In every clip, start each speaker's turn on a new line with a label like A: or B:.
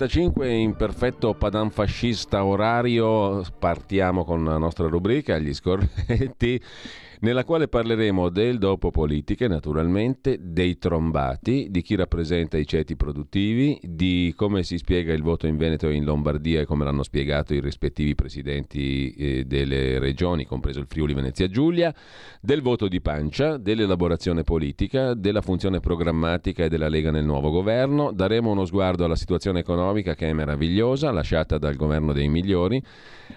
A: 9.35 in perfetto padan fascista orario partiamo con la nostra rubrica Gli scorretti nella quale parleremo del dopo politiche naturalmente, dei trombati, di chi rappresenta i ceti produttivi, di come si spiega il voto in Veneto e in Lombardia e come l'hanno spiegato i rispettivi presidenti eh, delle regioni, compreso il Friuli Venezia Giulia, del voto di pancia, dell'elaborazione politica, della funzione programmatica e della Lega nel nuovo governo. Daremo uno sguardo alla situazione economica che è meravigliosa, lasciata dal governo dei migliori.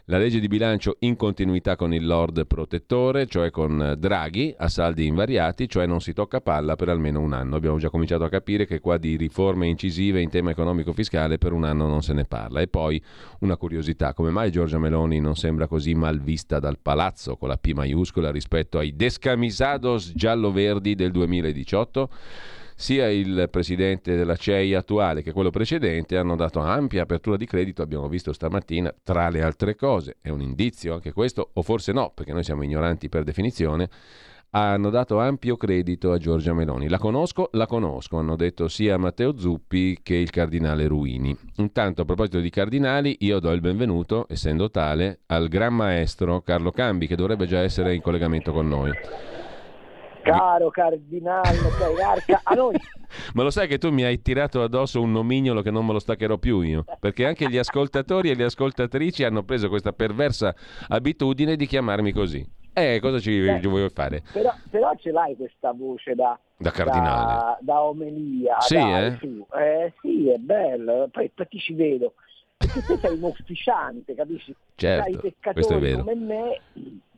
A: La legge di bilancio in continuità con il Lord protettore, cioè con Draghi, a saldi invariati, cioè non si tocca palla per almeno un anno. Abbiamo già cominciato a capire che qua di riforme incisive in tema economico-fiscale per un anno non se ne parla. E poi una curiosità, come mai Giorgia Meloni non sembra così mal vista dal palazzo con la P maiuscola rispetto ai descamisados giallo-verdi del 2018? Sia il presidente della CEI attuale che quello precedente hanno dato ampia apertura di credito, abbiamo visto stamattina, tra le altre cose, è un indizio anche questo, o forse no, perché noi siamo ignoranti per definizione, hanno dato ampio credito a Giorgia Meloni. La conosco, la conosco, hanno detto sia Matteo Zuppi che il cardinale Ruini. Intanto, a proposito di cardinali, io do il benvenuto, essendo tale, al gran maestro Carlo Cambi, che dovrebbe già essere in collegamento con noi.
B: Caro cardinale, sei arca a noi.
A: Ma lo sai che tu mi hai tirato addosso un nomignolo che non me lo staccherò più io? Perché anche gli ascoltatori e le ascoltatrici hanno preso questa perversa abitudine di chiamarmi così. Eh, cosa ci,
B: Eh,
A: ci vuoi fare?
B: Però, però ce l'hai questa voce da,
A: Da cardinale.
B: da, da omelia.
A: Sì,
B: dai,
A: eh?
B: Eh, sì, è bello. Poi, poi ti ci vedo. Perché te sei un ufficiante, capisci?
A: Certo, questo è vero.
B: come me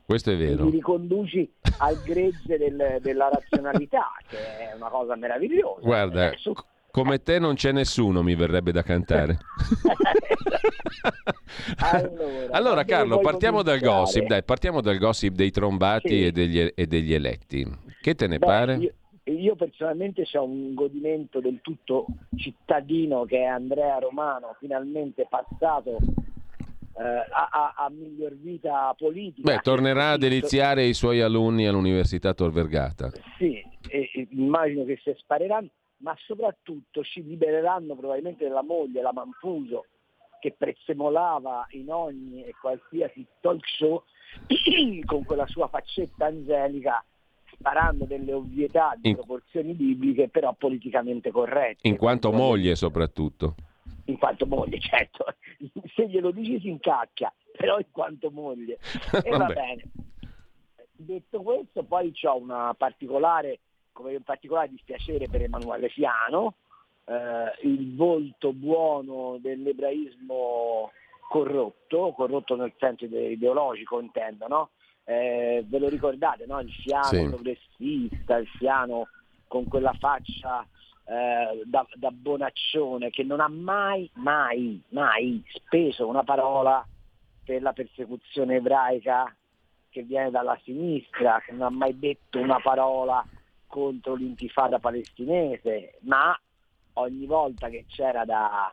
A: Questo è vero.
B: riconduci al gregge del- della razionalità, che è una cosa meravigliosa.
A: Guarda,
B: Eh,
A: come te non c'è nessuno, mi verrebbe da cantare.
B: Allora,
A: Allora, Carlo, partiamo dal gossip, dai, partiamo dal gossip dei trombati
B: Sì.
A: e, degli, e degli eletti. Che te ne
B: Beh,
A: pare?
B: Io, io personalmente ho un godimento del tutto cittadino che è Andrea Romano, finalmente passato a, a- a miglior vita politica.
A: Beh, tornerà a deliziare i suoi alunni all'Università Tor Vergata.
B: Sì, e- e immagino che si spareranno, ma soprattutto ci libereranno probabilmente della moglie, la Manfuso, che prezzemolava in ogni e qualsiasi talk show con quella sua faccetta angelica sparando delle ovvietà di
A: In-
B: proporzioni bibliche però politicamente corrette.
A: In quanto moglie, soprattutto.
B: In quanto moglie, certo. Se glielo dici si incacchia, però in quanto moglie. E va bene. Detto questo, poi ho una particolare, come un particolare dispiacere per Emanuele Fiano, eh, il volto buono dell'ebraismo corrotto, corrotto nel senso ide- ideologico intendo, no? Eh, ve lo ricordate, no? Il fiano
A: Sì.
B: progressista, il fiano con quella faccia eh, da, da bonaccione che non ha mai, mai, mai speso una parola per la persecuzione ebraica che viene dalla sinistra, che non ha mai detto una parola contro l'intifada palestinese, ma ogni volta che c'era da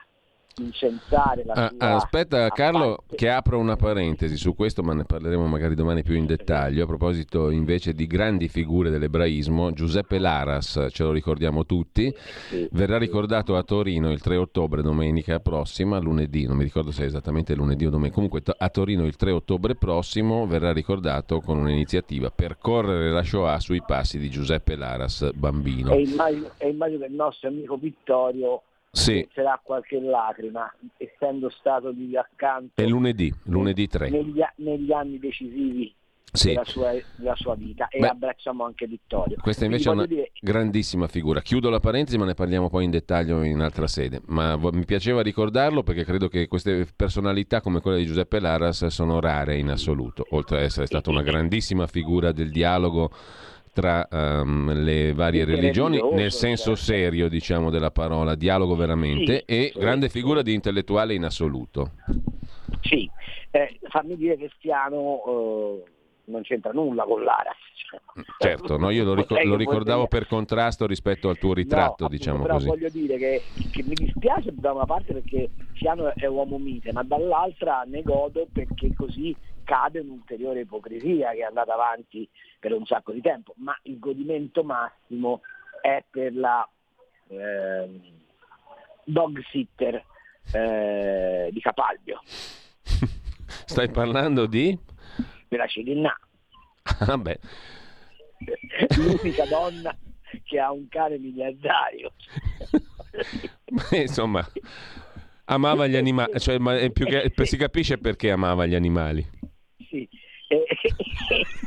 A: Ah, ah, aspetta, Carlo,
B: parte-
A: che apro una parentesi su questo, ma ne parleremo magari domani più in dettaglio. A proposito invece di grandi figure dell'ebraismo, Giuseppe Laras, ce lo ricordiamo tutti,
B: Sì,
A: verrà ricordato a Torino il 3 ottobre, domenica prossima, lunedì, non mi ricordo se è esattamente lunedì o domenica, comunque a Torino il 3 ottobre prossimo verrà ricordato con un'iniziativa Percorrere la Shoah sui passi di Giuseppe Laras, bambino.
B: E immagino, e immagino che il nostro amico Vittorio
A: Sì,
B: sarà qualche lacrima, essendo stato lì accanto
A: è lunedì, lunedì 3.
B: negli, negli anni decisivi
A: Sì.
B: della, sua, della sua vita e
A: Beh,
B: abbracciamo anche Vittorio.
A: Questa invece è
B: Quindi
A: una
B: voglio dire,
A: grandissima figura. Chiudo la parentesi, ma ne parliamo poi in dettaglio in altra sede. Ma mi piaceva ricordarlo perché credo che queste personalità come quella di Giuseppe Laras sono rare in assoluto, oltre ad essere stata una grandissima figura del dialogo tra um, le varie religioni, nel senso certo. serio, diciamo, della parola, dialogo veramente, sì, e sì, grande figura di intellettuale in assoluto.
B: Sì, eh, fammi dire che Stiano eh, non c'entra nulla con l'Aras.
A: Certo, no, io lo, ricor- lo ricordavo per contrasto rispetto al tuo ritratto, no, diciamo
B: però
A: così.
B: voglio dire che, che, mi dispiace da una parte perché Stiano è uomo mite, ma dall'altra ne godo perché così cade un'ulteriore ipocrisia che è andata avanti per un sacco di tempo, ma il godimento massimo è per la eh, dog sitter eh, di Capalbio.
A: Stai parlando di?
B: Della Cirinna.
A: Ah beh.
B: L'unica donna che ha un cane miliardario.
A: Insomma, amava gli animali, cioè, ma più che, si capisce perché amava gli animali.
B: Sì, e,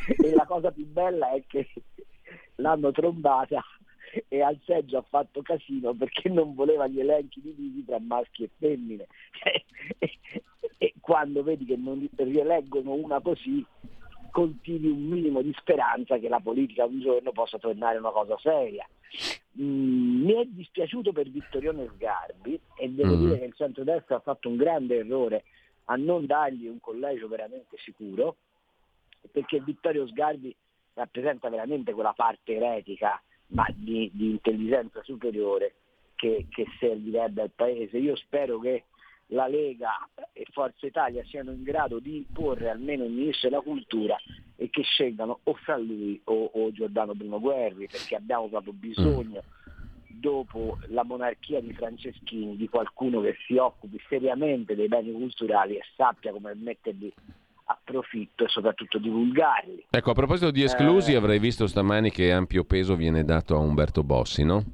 B: e la cosa più bella è che l'hanno trombata e al seggio ha fatto casino perché non voleva gli elenchi di divisi tra maschi e femmine. e, e quando vedi che non rieleggono una così, coltivi un minimo di speranza che la politica un giorno possa tornare una cosa seria. Mm, mi è dispiaciuto per Vittorione Sgarbi e devo mm. dire che il centrodestra ha fatto un grande errore a non dargli un collegio veramente sicuro, perché Vittorio Sgarbi rappresenta veramente quella parte eretica ma di, di intelligenza superiore che, che, servirebbe al Paese. Io spero che la Lega e Forza Italia siano in grado di porre almeno il Ministro della Cultura e che scelgano o fra lui o, o Giordano Bruno Guerri, perché abbiamo proprio bisogno, dopo la monarchia di Franceschini, di qualcuno che si occupi seriamente dei beni culturali e sappia come metterli a profitto e soprattutto divulgarli.
A: Ecco, a proposito di esclusi, eh, avrei visto stamani che ampio peso viene dato a Umberto Bossi, no?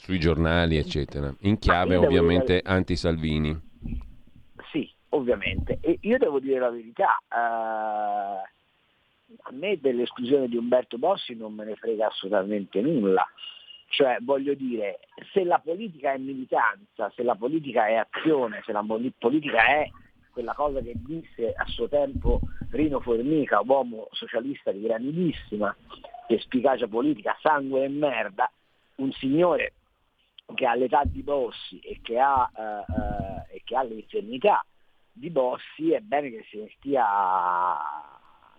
A: Sui giornali, eccetera. In chiave ovviamente dire... anti-Salvini.
B: Sì, ovviamente. E io devo dire la verità, eh, a me dell'esclusione di Umberto Bossi non me ne frega assolutamente nulla. Cioè, voglio dire, se la politica è militanza, se la politica è azione, se la politica è quella cosa che disse a suo tempo Rino Formica, uomo socialista di grandissima efficacia politica, sangue e merda, un signore che ha l'età di Bossi e che ha, eh, eh, e che ha l'infermità di Bossi, è bene che si stia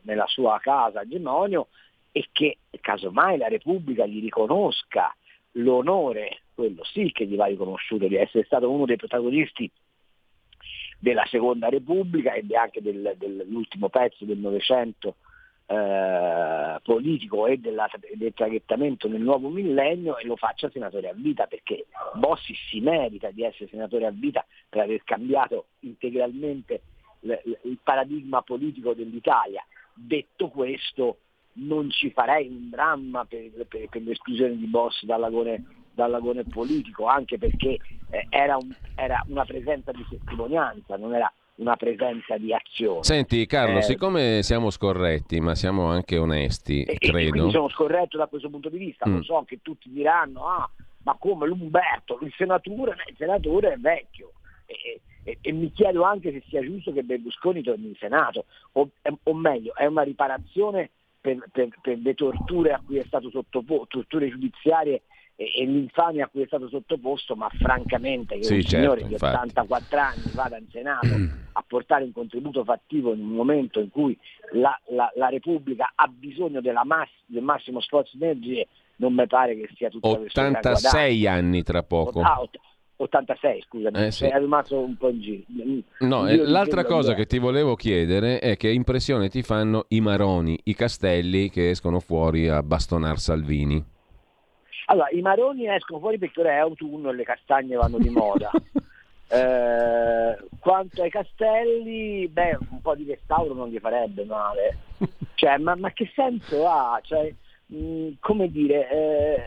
B: nella sua casa a Gemonio e che casomai la Repubblica gli riconosca l'onore, quello sì che gli va riconosciuto, di essere stato uno dei protagonisti della Seconda Repubblica ed anche del, dell'ultimo pezzo del Novecento eh, politico e della, del traghettamento nel nuovo millennio e lo faccia senatore a vita perché Bossi si merita di essere senatore a vita per aver cambiato integralmente l- il paradigma politico dell'Italia. Detto questo, non ci farei un dramma per, per, per l'esclusione di Bossi dall'agone dall'agone politico, anche perché eh, era, un, era, una presenza di testimonianza, non era una presenza di azione.
A: Senti Carlo, eh, siccome siamo scorretti, ma siamo anche onesti, e, credo... E
B: quindi sono scorretto da questo punto di vista, mm. lo so che tutti diranno, ah, ma come l'Umberto, il senatore, il senatore è vecchio. E, e, e, mi chiedo anche se sia giusto che Berlusconi torni in Senato, o, o meglio, è una riparazione per, per, per, le torture a cui è stato sottoposto, torture giudiziarie e, e l'infamia a cui è stato sottoposto, ma francamente che sì, un certo, signore di 84 anni vada in Senato a portare un contributo fattivo in un momento in cui la, la, la Repubblica ha bisogno mass, del massimo sforzo di energie, non mi pare che sia tutto
A: 86 anni tra poco.
B: Ah, 86, scusami, eh, sì. è rimasto un po' in giro.
A: No, eh, l'altra cosa che ti volevo chiedere è che impressione ti fanno i maroni, i castelli che escono fuori a bastonar Salvini.
B: Allora, i maroni escono fuori perché ora è autunno e le castagne vanno di moda. eh, quanto ai castelli, beh, un po' di restauro non gli farebbe male. Cioè, ma, ma che senso ha? Cioè, mh, come dire, eh,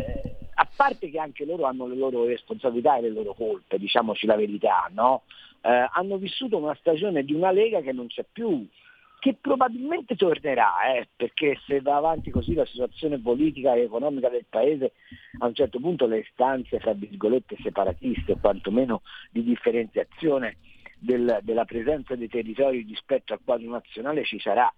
B: a parte che anche loro hanno le loro responsabilità e le loro colpe, diciamoci la verità, no? eh, hanno vissuto una stagione di una Lega che non c'è più che probabilmente tornerà, eh, perché se va avanti così la situazione politica e economica del Paese, a un certo punto le istanze, fra virgolette, separatiste o quantomeno di differenziazione del, della presenza dei territori rispetto al quadro nazionale ci sarà,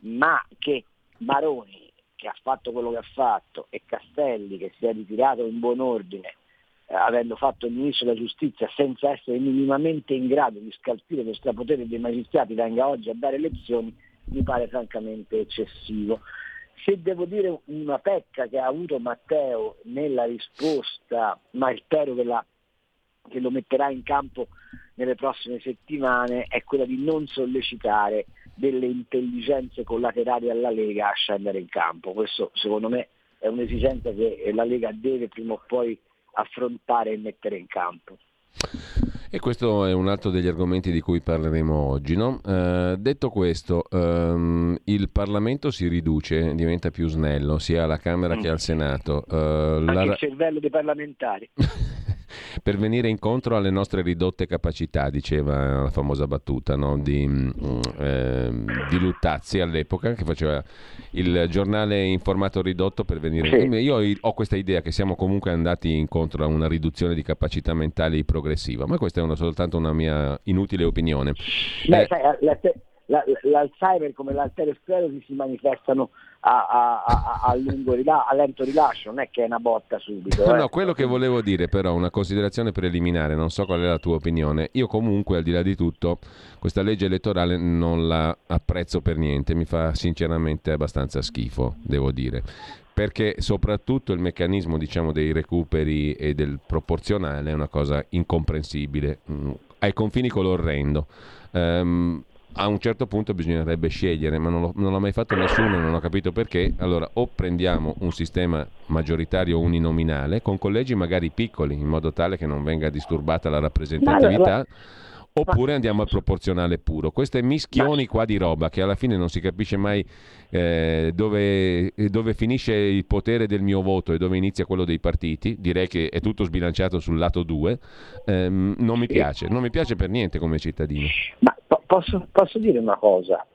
B: ma che Maroni che ha fatto quello che ha fatto e Castelli che si è ritirato in buon ordine eh, avendo fatto il ministro della giustizia senza essere minimamente in grado di scalfire lo strapotere dei magistrati venga oggi a dare lezioni mi pare francamente eccessivo. Se devo dire una pecca che ha avuto Matteo nella risposta, ma spero che, la, che lo metterà in campo nelle prossime settimane, è quella di non sollecitare delle intelligenze collaterali alla Lega a scendere in campo. Questo secondo me è un'esigenza che la Lega deve prima o poi affrontare e mettere in campo.
A: E questo è un altro degli argomenti di cui parleremo oggi. No? Eh, detto questo, ehm, il Parlamento si riduce, diventa più snello, sia alla Camera mm. che al Senato.
B: Eh, Anche la... il cervello dei parlamentari.
A: per venire incontro alle nostre ridotte capacità, diceva la famosa battuta no? di, eh, di, Luttazzi all'epoca, che faceva il giornale in formato ridotto per venire sì. Io ho questa idea che siamo comunque andati incontro a una riduzione di capacità mentali progressiva, ma questa è una, soltanto una mia inutile opinione.
B: Beh, eh, sai, la, la, l'Alzheimer come l'arteriosclerosi si manifestano a, a, a, a, lungo rilascio, a lento rilascio, non è che è una botta subito.
A: No, eh. no, quello che volevo dire però, una considerazione preliminare, non so qual è la tua opinione, io comunque al di là di tutto questa legge elettorale non la apprezzo per niente, mi fa sinceramente abbastanza schifo, devo dire perché soprattutto il meccanismo diciamo, dei recuperi e del proporzionale è una cosa incomprensibile, mm, ai confini con l'orrendo. Um, a un certo punto bisognerebbe scegliere, ma non, lo, non l'ha mai fatto nessuno, non ho capito perché. Allora, o prendiamo un sistema maggioritario uninominale con collegi magari piccoli, in modo tale che non venga disturbata la rappresentatività. Oppure andiamo al proporzionale puro. Queste mischioni qua di roba che alla fine non si capisce mai eh, dove, dove, finisce il potere del mio voto e dove inizia quello dei partiti. Direi che è tutto sbilanciato sul lato 2. Eh, non mi piace, non mi piace per niente come cittadino.
B: Ma posso, posso dire una cosa?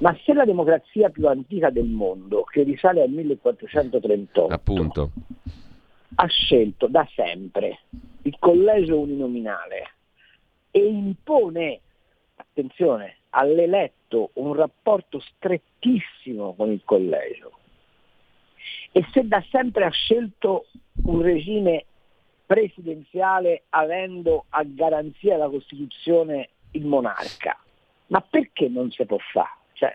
B: Ma se la democrazia più antica del mondo, che risale al 1438,
A: Appunto.
B: ha scelto da sempre il collegio uninominale e impone, attenzione, all'eletto un rapporto strettissimo con il collegio, e se da sempre ha scelto un regime presidenziale avendo a garanzia la Costituzione il monarca. Ma perché non si può fare? Cioè,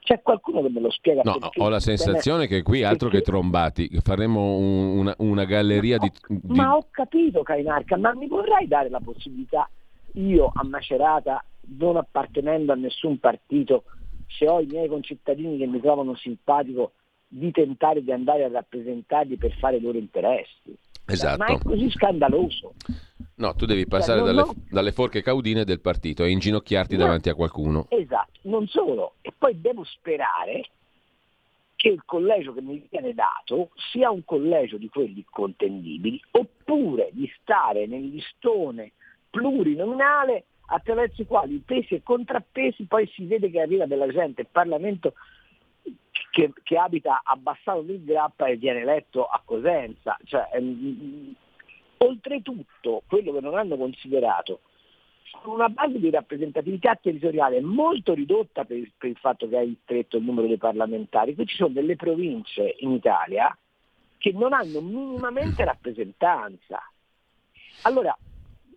B: c'è qualcuno che me lo spiega?
A: No, ho la sensazione che qui altro perché... che trombati, faremo un, una, una, galleria
B: di,
A: di,
B: Ma ho capito Cainarca, ma mi vorrai dare la possibilità io a Macerata, non appartenendo a nessun partito, se ho i miei concittadini che mi trovano simpatico, di tentare di andare a rappresentarli per fare i loro interessi?
A: Esatto. Ma
B: è così scandaloso.
A: No, tu devi passare cioè, dalle, non... dalle, forche caudine del partito e inginocchiarti no. davanti a qualcuno.
B: Esatto, non solo. E poi devo sperare che il collegio che mi viene dato sia un collegio di quelli contendibili, oppure di stare nel listone plurinominale attraverso i quali pesi e contrappesi poi si vede che arriva della gente, il Parlamento che, che abita a Bassano del Grappa e viene eletto a Cosenza. Cioè, ehm, oltretutto, quello che non hanno considerato, con una base di rappresentatività territoriale molto ridotta per il, per il fatto che hai stretto il numero dei parlamentari, qui ci sono delle province in Italia che non hanno minimamente rappresentanza. Allora,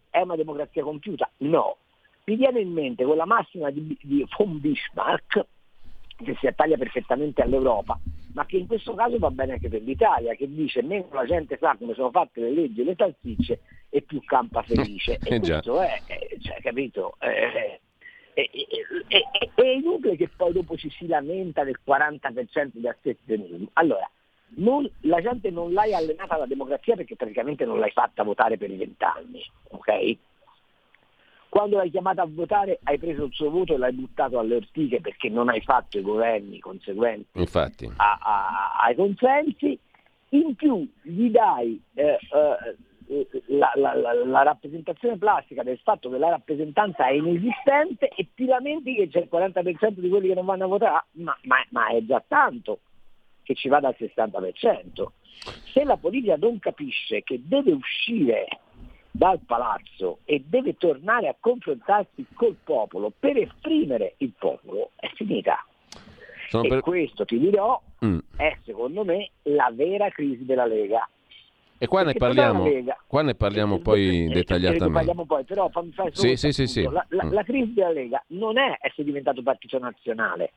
B: è una democrazia compiuta? No. Mi viene in mente quella massima di, di von Bismarck che si attaglia perfettamente all'Europa, ma che in questo caso va bene anche per l'Italia, che dice meno la gente sa come sono fatte le leggi e le salsicce e più campa felice. e eh questo è, cioè, capito? È, è, è, inutile che poi dopo ci si lamenta del 40% di astensionismo. Allora, non, la gente non l'hai allenata alla democrazia perché praticamente non l'hai fatta votare per i vent'anni, ok? Quando l'hai chiamata a votare hai preso il suo voto e l'hai buttato alle ortiche perché non hai fatto i governi conseguenti a, a, ai consensi. In più gli dai eh, eh, la, la, la, la, rappresentazione plastica del fatto che la rappresentanza è inesistente e ti lamenti che c'è il 40% di quelli che non vanno a votare, ma, ma, ma è già tanto che ci vada al 60%. Se la politica non capisce che deve uscire dal palazzo e deve tornare a confrontarsi col popolo per esprimere il popolo, è finita. Sono e per... questo ti dirò mm. è secondo me la vera crisi della Lega.
A: E qua ne parliamo, qua ne parliamo poi eh, dettagliatamente. Ne
B: parliamo poi, però fammi fare
A: sì, sì, sì, sì.
B: La, la, mm. la crisi della Lega non è essere diventato partito nazionale.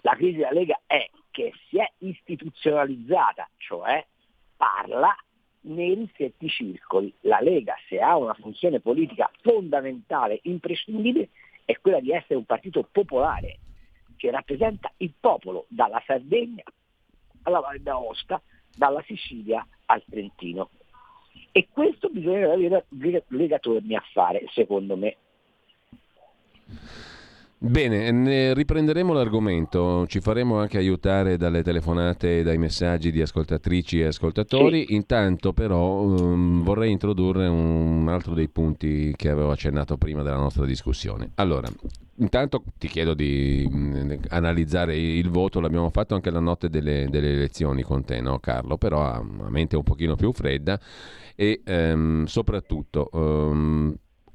B: La crisi della Lega è che si è istituzionalizzata, cioè parla nei ristretti circoli. La Lega, se ha una funzione politica fondamentale, imprescindibile, è quella di essere un partito popolare che rappresenta il popolo dalla Sardegna alla Valle d'Aosta, dalla Sicilia al Trentino. E questo bisogna che la Lega torni a fare, secondo me.
A: Bene, riprenderemo l'argomento, ci faremo anche aiutare dalle telefonate e dai messaggi di ascoltatrici e ascoltatori. Sì. Intanto però um, vorrei introdurre un altro dei punti che avevo accennato prima della nostra discussione. Allora, intanto ti chiedo di um, analizzare il voto, l'abbiamo fatto anche la notte delle, delle elezioni con te, no Carlo? Però a, a mente un pochino più fredda e um, soprattutto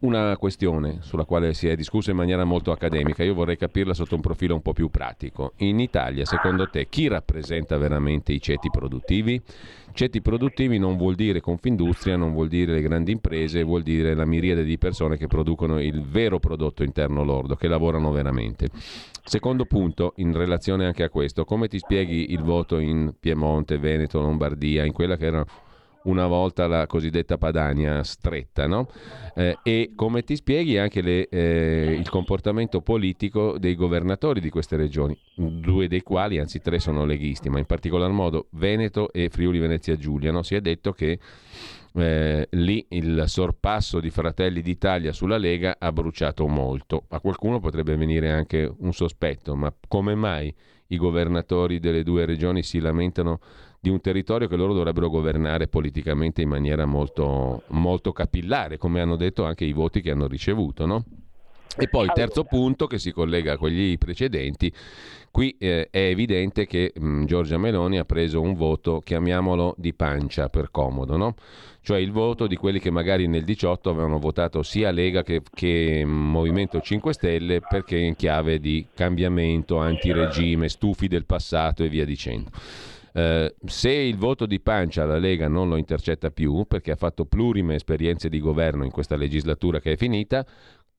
A: una questione sulla quale si è discusso in maniera molto accademica, io vorrei capirla sotto un profilo un po' più pratico. In Italia, secondo te, chi rappresenta veramente i ceti produttivi? Ceti produttivi non vuol dire Confindustria, non vuol dire le grandi imprese, vuol dire la miriade di persone che producono il vero prodotto interno lordo, che lavorano veramente. Secondo punto, in relazione anche a questo, come ti spieghi il voto in Piemonte, Veneto, Lombardia, in quella che era una volta la cosiddetta Padania stretta, no? eh, e come ti spieghi anche le, eh, il comportamento politico dei governatori di queste regioni, due dei quali, anzi tre sono leghisti, ma in particolar modo Veneto e Friuli Venezia Giulia, no? si è detto che eh, lì il sorpasso di Fratelli d'Italia sulla Lega ha bruciato molto. A qualcuno potrebbe venire anche un sospetto, ma come mai i governatori delle due regioni si lamentano di un territorio che loro dovrebbero governare politicamente in maniera molto, molto capillare, come hanno detto anche i voti che hanno ricevuto. No? E poi il terzo punto che si collega a quelli precedenti, qui eh, è evidente che mh, mm, Giorgia Meloni ha preso un voto, chiamiamolo di pancia per comodo, no? cioè il voto di quelli che magari nel 18 avevano votato sia Lega che, che Movimento 5 Stelle perché in chiave di cambiamento, antiregime, stufi del passato e via dicendo. Eh, se il voto di pancia la Lega non lo intercetta più, perché ha fatto plurime esperienze di governo in questa legislatura che è finita,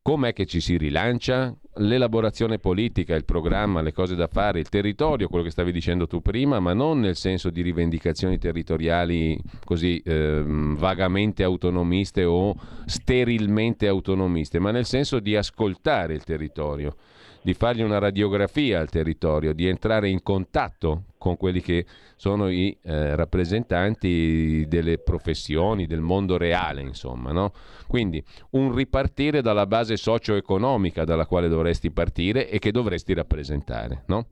A: com'è che ci si rilancia? L'elaborazione politica, il programma, le cose da fare, il territorio, quello che stavi dicendo tu prima, ma non nel senso di rivendicazioni territoriali così eh, vagamente autonomiste o sterilmente autonomiste, ma nel senso di ascoltare il territorio di fargli una radiografia al territorio, di entrare in contatto con quelli che sono i eh, rappresentanti delle professioni, del mondo reale, insomma. No? Quindi un ripartire dalla base socio-economica dalla quale dovresti partire e che dovresti rappresentare. No?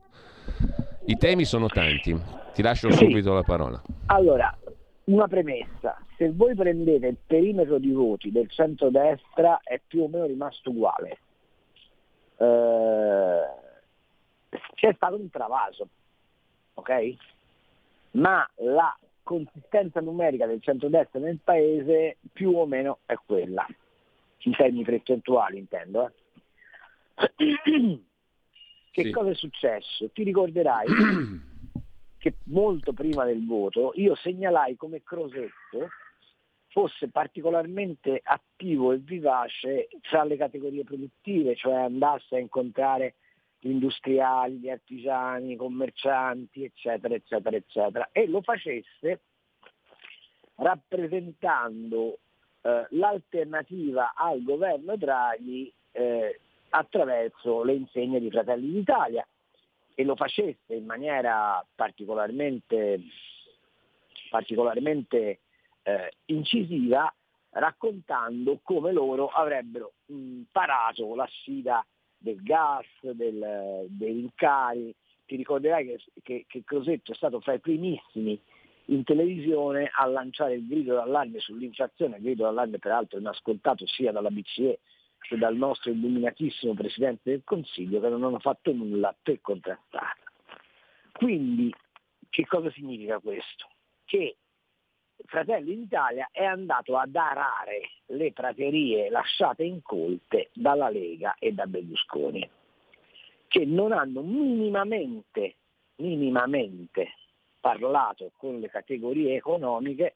A: I temi sono tanti, ti lascio sì. subito la parola.
B: Allora, una premessa, se voi prendete il perimetro di voti del centro-destra è più o meno rimasto uguale eh, c'è stato un travaso, ok? Ma la consistenza numerica del centrodestra nel paese più o meno è quella, in termini percentuali intendo. Eh. che sì. cosa è successo? Ti ricorderai che molto prima del voto io segnalai come Crosetto fosse particolarmente attivo e vivace tra le categorie produttive, cioè andasse a incontrare gli industriali, gli artigiani, i commercianti, eccetera, eccetera, eccetera, e lo facesse rappresentando eh, l'alternativa al governo Draghi eh, attraverso le insegne di Fratelli d'Italia e lo facesse in maniera particolarmente, particolarmente eh, incisiva raccontando come loro avrebbero mh, parato la sfida del gas, del, dei rincari. Ti ricorderai che, che, che Crosetto è stato fra i primissimi in televisione a lanciare il grido d'allarme sull'inflazione, il grido d'allarme peraltro inascoltato sia dalla BCE che dal nostro illuminatissimo Presidente del Consiglio che non hanno fatto nulla per contrastarla. Quindi che cosa significa questo? Che Fratelli d'Italia è andato ad arare le praterie lasciate incolte dalla Lega e da Berlusconi, che non hanno minimamente, minimamente parlato con le categorie economiche.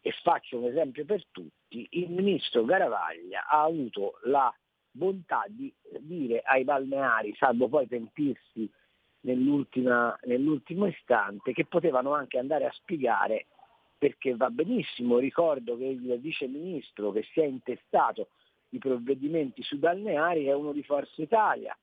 B: E faccio un esempio per tutti, il ministro Garavaglia ha avuto la bontà di dire ai balneari, salvo poi pentirsi nell'ultimo istante, che potevano anche andare a spiegare perché va benissimo, ricordo che il vice ministro che si è intestato i provvedimenti sui balneari è uno di Forza Italia,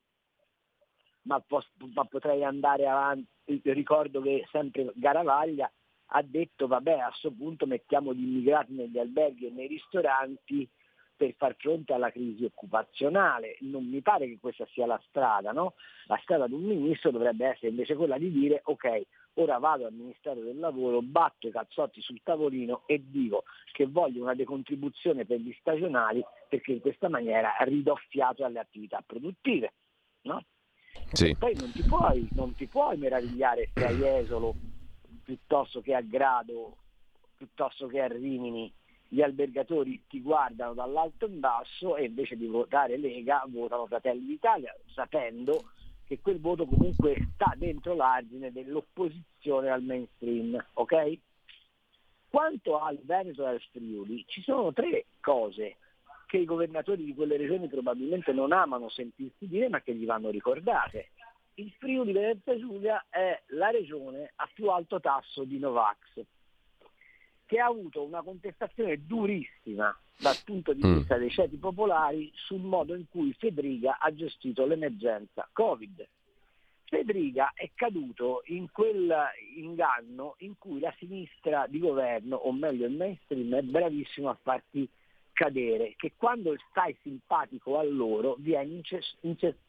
B: ma, pos- ma potrei andare avanti, ricordo che sempre Garavaglia ha detto vabbè a questo punto mettiamo gli immigrati negli alberghi e nei ristoranti per far fronte alla crisi occupazionale. Non mi pare che questa sia la strada, no? La strada di un ministro dovrebbe essere invece quella di dire ok, ora vado al Ministero del Lavoro, batto i cazzotti sul tavolino e dico che voglio una decontribuzione per gli stagionali perché in questa maniera ridò fiato alle attività produttive. No? Sì. Poi non ti, puoi, non ti puoi meravigliare se a Jesolo piuttosto che a Grado, piuttosto che a Rimini, gli albergatori ti guardano dall'alto in basso e invece di votare Lega votano Fratelli d'Italia, sapendo che quel voto comunque sta dentro l'argine dell'opposizione al mainstream, ok? Quanto al Veneto e al Friuli, ci sono tre cose che i governatori di quelle regioni probabilmente non amano sentirsi dire ma che gli vanno ricordate. Il Friuli Venezia Giulia è la regione a più alto tasso di Novax, che ha avuto una contestazione durissima dal punto di mm. vista dei ceti popolari sul modo in cui Federica ha gestito l'emergenza Covid. Federica è caduto in quel inganno in cui la sinistra di governo, o meglio il mainstream, è bravissimo a farti cadere, che quando stai simpatico a loro viene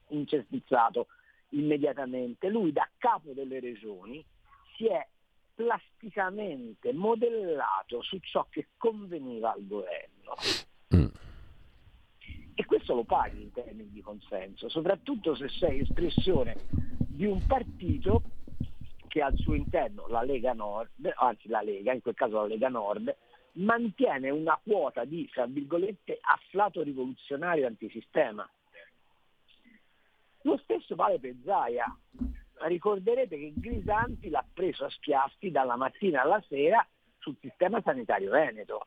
B: incestizzato immediatamente. Lui da capo delle regioni si è plasticamente modellato su ciò che conveniva al governo. Mm. E questo lo paghi in termini di consenso, soprattutto se sei espressione di un partito che al suo interno la Lega Nord, anzi la Lega, in quel caso la Lega Nord, mantiene una quota di, tra virgolette, afflato rivoluzionario antisistema. Lo stesso vale per Zaia. Ricorderete che Grisanti l'ha preso a schiaffi dalla mattina alla sera sul sistema sanitario veneto,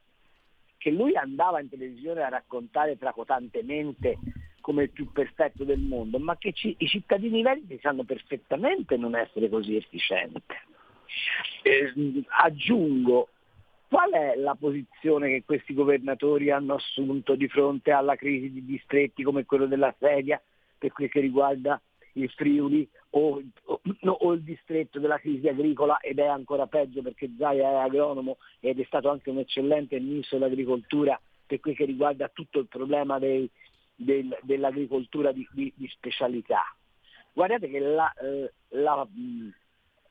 B: che lui andava in televisione a raccontare tracotantemente come il più perfetto del mondo, ma che ci, i cittadini veneti sanno perfettamente non essere così efficienti. Eh, aggiungo Qual è la posizione che questi governatori hanno assunto di fronte alla crisi di distretti come quello della Sedia per quel che riguarda il Friuli o, o, o, il distretto della crisi agricola ed è ancora peggio perché Zaia è agronomo ed è stato anche un eccellente ministro dell'agricoltura per quel che riguarda tutto il problema dei, del, dell'agricoltura di, di, di, specialità. Guardate che la, eh, la,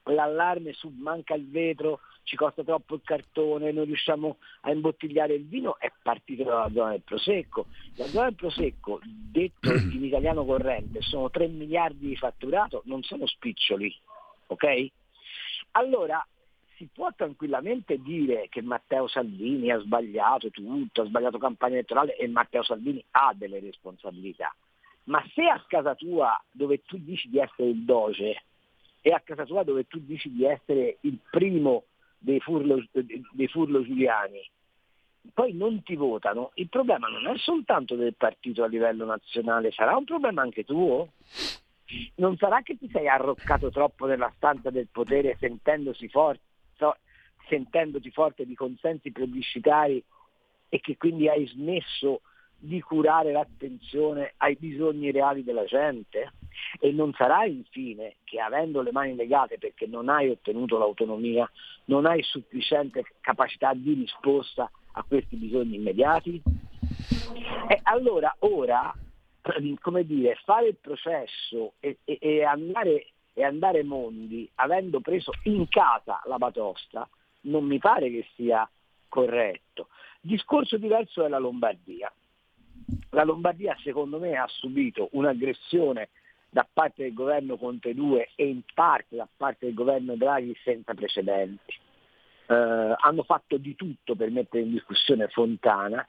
B: l'allarme su manca il vetro, ci costa troppo il cartone, non riusciamo a imbottigliare il vino, è partito dalla zona del Prosecco. La zona del Prosecco, detto in italiano corrente, sono 3 miliardi di fatturato, non sono spiccioli, ok? Allora, si può tranquillamente dire che Matteo Salvini ha sbagliato tutto, ha sbagliato campagna elettorale e Matteo Salvini ha delle responsabilità. Ma se a casa tua, dove tu dici di essere il doge, e a casa tua dove tu dici di essere il primo dei furlo, dei furlo giuliani, poi non ti votano, il problema non è soltanto del partito a livello nazionale, sarà un problema anche tuo? Non sarà che ti sei arroccato troppo nella stanza del potere sentendosi forte, sentendoti forte di consensi plebiscitari e che quindi hai smesso di curare l'attenzione ai bisogni reali della gente? E non sarà infine che avendo le mani legate perché non hai ottenuto l'autonomia, non hai sufficiente capacità di risposta a questi bisogni immediati? E allora ora, come dire, fare il processo e, e, e, andare, e andare mondi avendo preso in casa la batosta non mi pare che sia corretto. Discorso diverso è la Lombardia. La Lombardia secondo me ha subito un'aggressione da parte del governo Conte 2 e in parte da parte del governo Draghi senza precedenti. Eh, hanno fatto di tutto per mettere in discussione Fontana.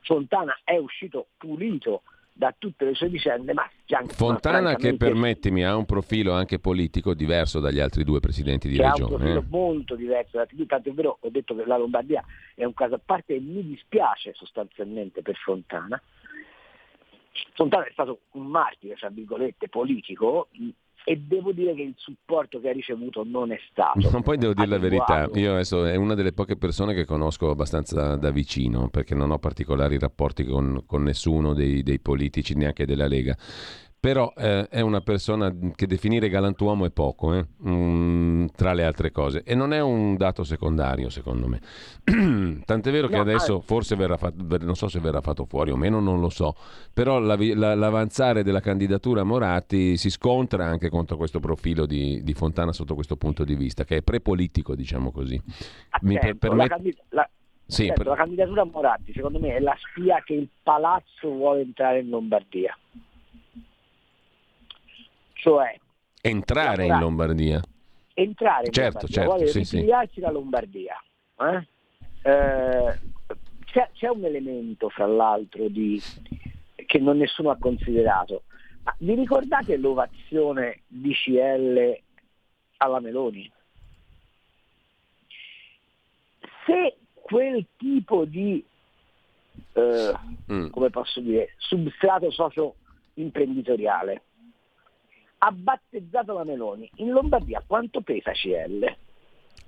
B: Fontana è uscito pulito da tutte le sue vicende, ma
A: Fontana che permettimi ha un profilo anche politico diverso dagli altri due presidenti di
B: che
A: regione.
B: Ha un profilo
A: eh?
B: molto diverso tanto è vero, ho detto che la Lombardia è un caso a parte e mi dispiace sostanzialmente per Fontana. Fontana è stato un martire, tra virgolette, politico, e devo dire che il supporto che ha ricevuto non è stato.
A: Ma poi devo dire la verità, io adesso è una delle poche persone che conosco abbastanza da, da vicino, perché non ho particolari rapporti con, con nessuno dei, dei politici, neanche della Lega però eh, è una persona che definire galantuomo è poco, eh? mm, tra le altre cose, e non è un dato secondario secondo me. Tant'è vero no, che adesso ah, forse verrà fatto, non so se verrà fatto fuori o meno, non lo so, però la, la, l'avanzare della candidatura Moratti si scontra anche contro questo profilo di, di, Fontana sotto questo punto di vista, che è prepolitico, diciamo così.
B: Mi per, permet... la, candid- la... Sì, certo, per... la candidatura Moratti secondo me è la spia che il palazzo vuole entrare in Lombardia cioè
A: entrare in Lombardia.
B: Entrare in
A: certo,
B: Lombardia,
A: certo,
B: vuole
A: sì,
B: sì. la Lombardia. Eh? Eh, c'è, c'è, un elemento, fra l'altro, di, che non nessuno ha considerato. Ma vi ricordate l'ovazione di CL alla Meloni? Se quel tipo di, eh, mm. come posso dire, substrato socio imprenditoriale ha battezzato la Meloni. In Lombardia quanto pesa CL?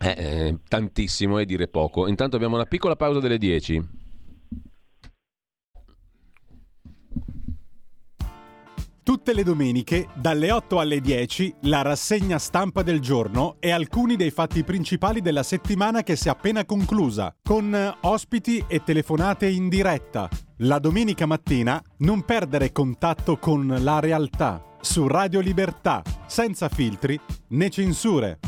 A: Eh, eh, tantissimo e dire poco. Intanto abbiamo una piccola pausa delle 10.
C: Tutte le domeniche, dalle 8 alle 10, la rassegna stampa del giorno e alcuni dei fatti principali della settimana che si è appena conclusa, con ospiti e telefonate in diretta. La domenica mattina non perdere contatto con la realtà su Radio Libertà, senza filtri né censure.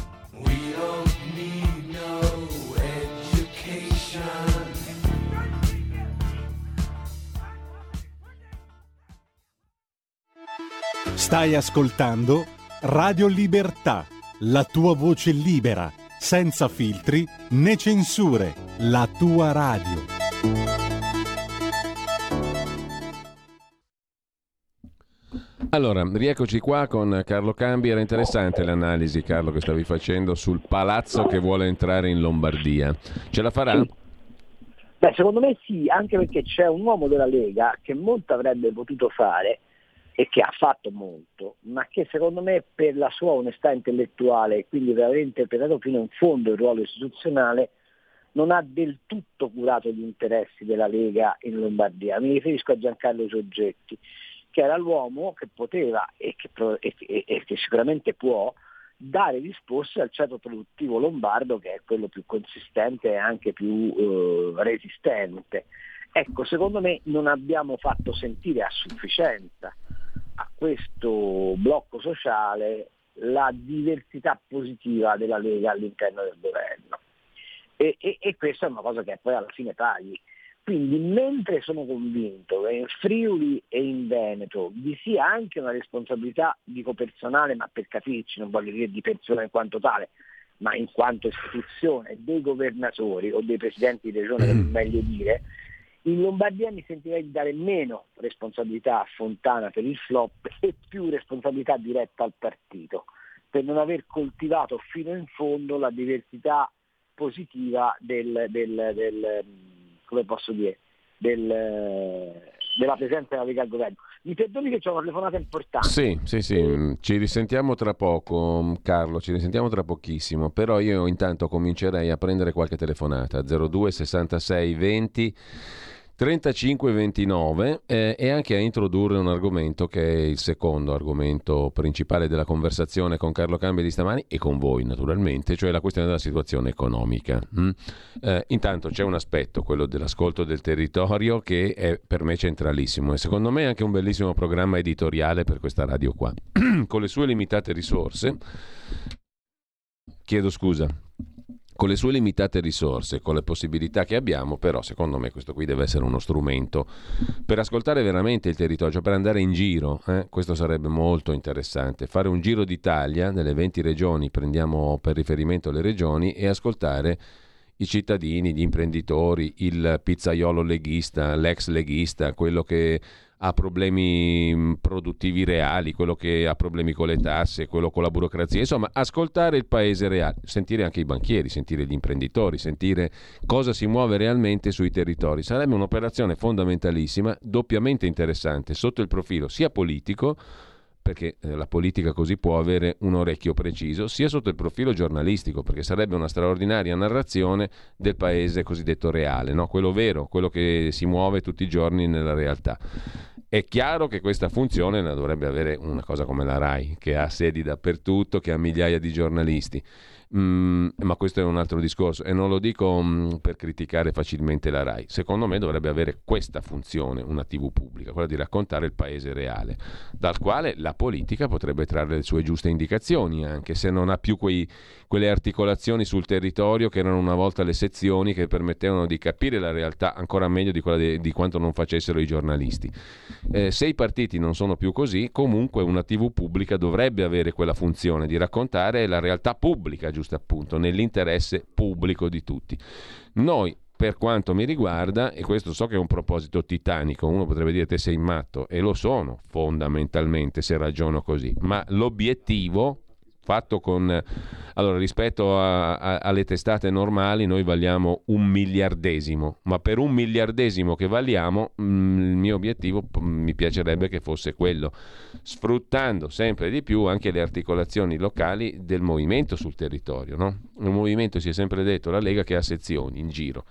C: Stai ascoltando Radio Libertà, la tua voce libera, senza filtri né censure, la tua radio.
A: Allora, rieccoci qua con Carlo Cambi. Era interessante l'analisi, Carlo, che stavi facendo sul palazzo che vuole entrare in Lombardia. Ce la farà? Sì.
B: Beh, secondo me sì, anche perché c'è un uomo della Lega che molto avrebbe potuto fare e che ha fatto molto, ma che secondo me per la sua onestà intellettuale e quindi per aver interpretato fino in fondo il ruolo istituzionale non ha del tutto curato gli interessi della Lega in Lombardia. Mi riferisco a Giancarlo Soggetti che era l'uomo che poteva e che, e, e, che sicuramente può dare risposte al ceto produttivo lombardo che è quello più consistente e anche più eh, resistente. Ecco, secondo me non abbiamo fatto sentire a sufficienza a questo blocco sociale la diversità positiva della Lega all'interno del governo. E, e, e questa è una cosa che poi alla fine paghi. Quindi mentre sono convinto che in Friuli e in Veneto vi sia anche una responsabilità, dico personale, ma per capirci, non voglio dire di persona in quanto tale, ma in quanto istituzione dei governatori o dei presidenti di regione, per meglio dire, in Lombardia mi sentirei di dare meno responsabilità a Fontana per il flop e più responsabilità diretta al partito, per non aver coltivato fino in fondo la diversità positiva del, del, del come posso dire, del, della presenza della Lega al governo. Mi perdoni che c'è una telefonata importante.
A: Sì, sì, sì, ci risentiamo tra poco, Carlo, ci risentiamo tra pochissimo, però io intanto comincerei a prendere qualche telefonata, 02 66 20 3529 eh, e anche a introdurre un argomento che è il secondo argomento principale della conversazione con Carlo Cambi di stamani e con voi naturalmente, cioè la questione della situazione economica. Mm? Eh, intanto c'è un aspetto, quello dell'ascolto del territorio, che è per me centralissimo e secondo me è anche un bellissimo programma editoriale per questa radio qua. con le sue limitate risorse, chiedo scusa, con le sue limitate risorse, con le possibilità che abbiamo, però secondo me questo qui deve essere uno strumento per ascoltare veramente il territorio, cioè per andare in giro, eh? questo sarebbe molto interessante, fare un giro d'Italia nelle 20 regioni, prendiamo per riferimento le regioni e ascoltare i cittadini, gli imprenditori, il pizzaiolo leghista, l'ex leghista, quello che ha problemi mm, produttivi reali, quello che ha problemi con le tasse, quello con la burocrazia, insomma ascoltare il paese reale, sentire anche i banchieri, sentire gli imprenditori, sentire cosa si muove realmente sui territori. Sarebbe un'operazione fondamentalissima, doppiamente interessante sotto il profilo sia politico, perché eh, la politica così può avere un orecchio preciso, sia sotto il profilo giornalistico, perché sarebbe una straordinaria narrazione del paese cosiddetto reale, no? quello vero, quello che si muove tutti i giorni nella realtà. È chiaro che questa funzione la dovrebbe avere una cosa come la RAI, che ha sedi dappertutto, che ha migliaia di giornalisti. Mm, ma questo è un altro discorso e non lo dico mm, per criticare facilmente la RAI. Secondo me dovrebbe avere questa funzione, una TV pubblica, quella di raccontare il paese reale, dal quale la politica potrebbe trarre le sue giuste indicazioni, anche se non ha più quei, quelle articolazioni sul territorio che erano una volta le sezioni che permettevano di capire la realtà ancora meglio di, di, di quanto non facessero i giornalisti. Eh, se i partiti non sono più così, comunque una TV pubblica dovrebbe avere quella funzione di raccontare la realtà pubblica, giusto appunto, nell'interesse pubblico di tutti. Noi per quanto mi riguarda, e questo so che è un proposito titanico, uno potrebbe dire te sei matto, e lo sono fondamentalmente se ragiono così, ma l'obiettivo fatto con... Allora, rispetto a, a, alle testate normali noi valiamo un miliardesimo, ma per un miliardesimo che valiamo mh, mm, il mio obiettivo mh, mi piacerebbe che fosse quello, sfruttando sempre di più anche le articolazioni locali del movimento sul territorio. No? Il movimento si è sempre detto, la Lega che ha sezioni in giro.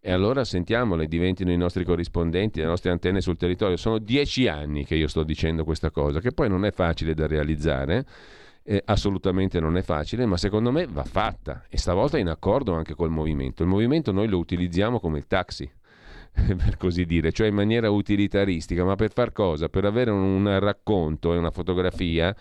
A: E allora sentiamole, diventino i nostri corrispondenti, le nostre antenne sul territorio. Sono dieci anni che io sto dicendo questa cosa, che poi non è facile da realizzare eh, assolutamente non è facile, ma secondo me va fatta e stavolta in accordo anche col movimento. Il movimento noi lo utilizziamo come il taxi, per così dire, cioè in maniera utilitaristica, ma per far cosa? Per avere un racconto e una fotografia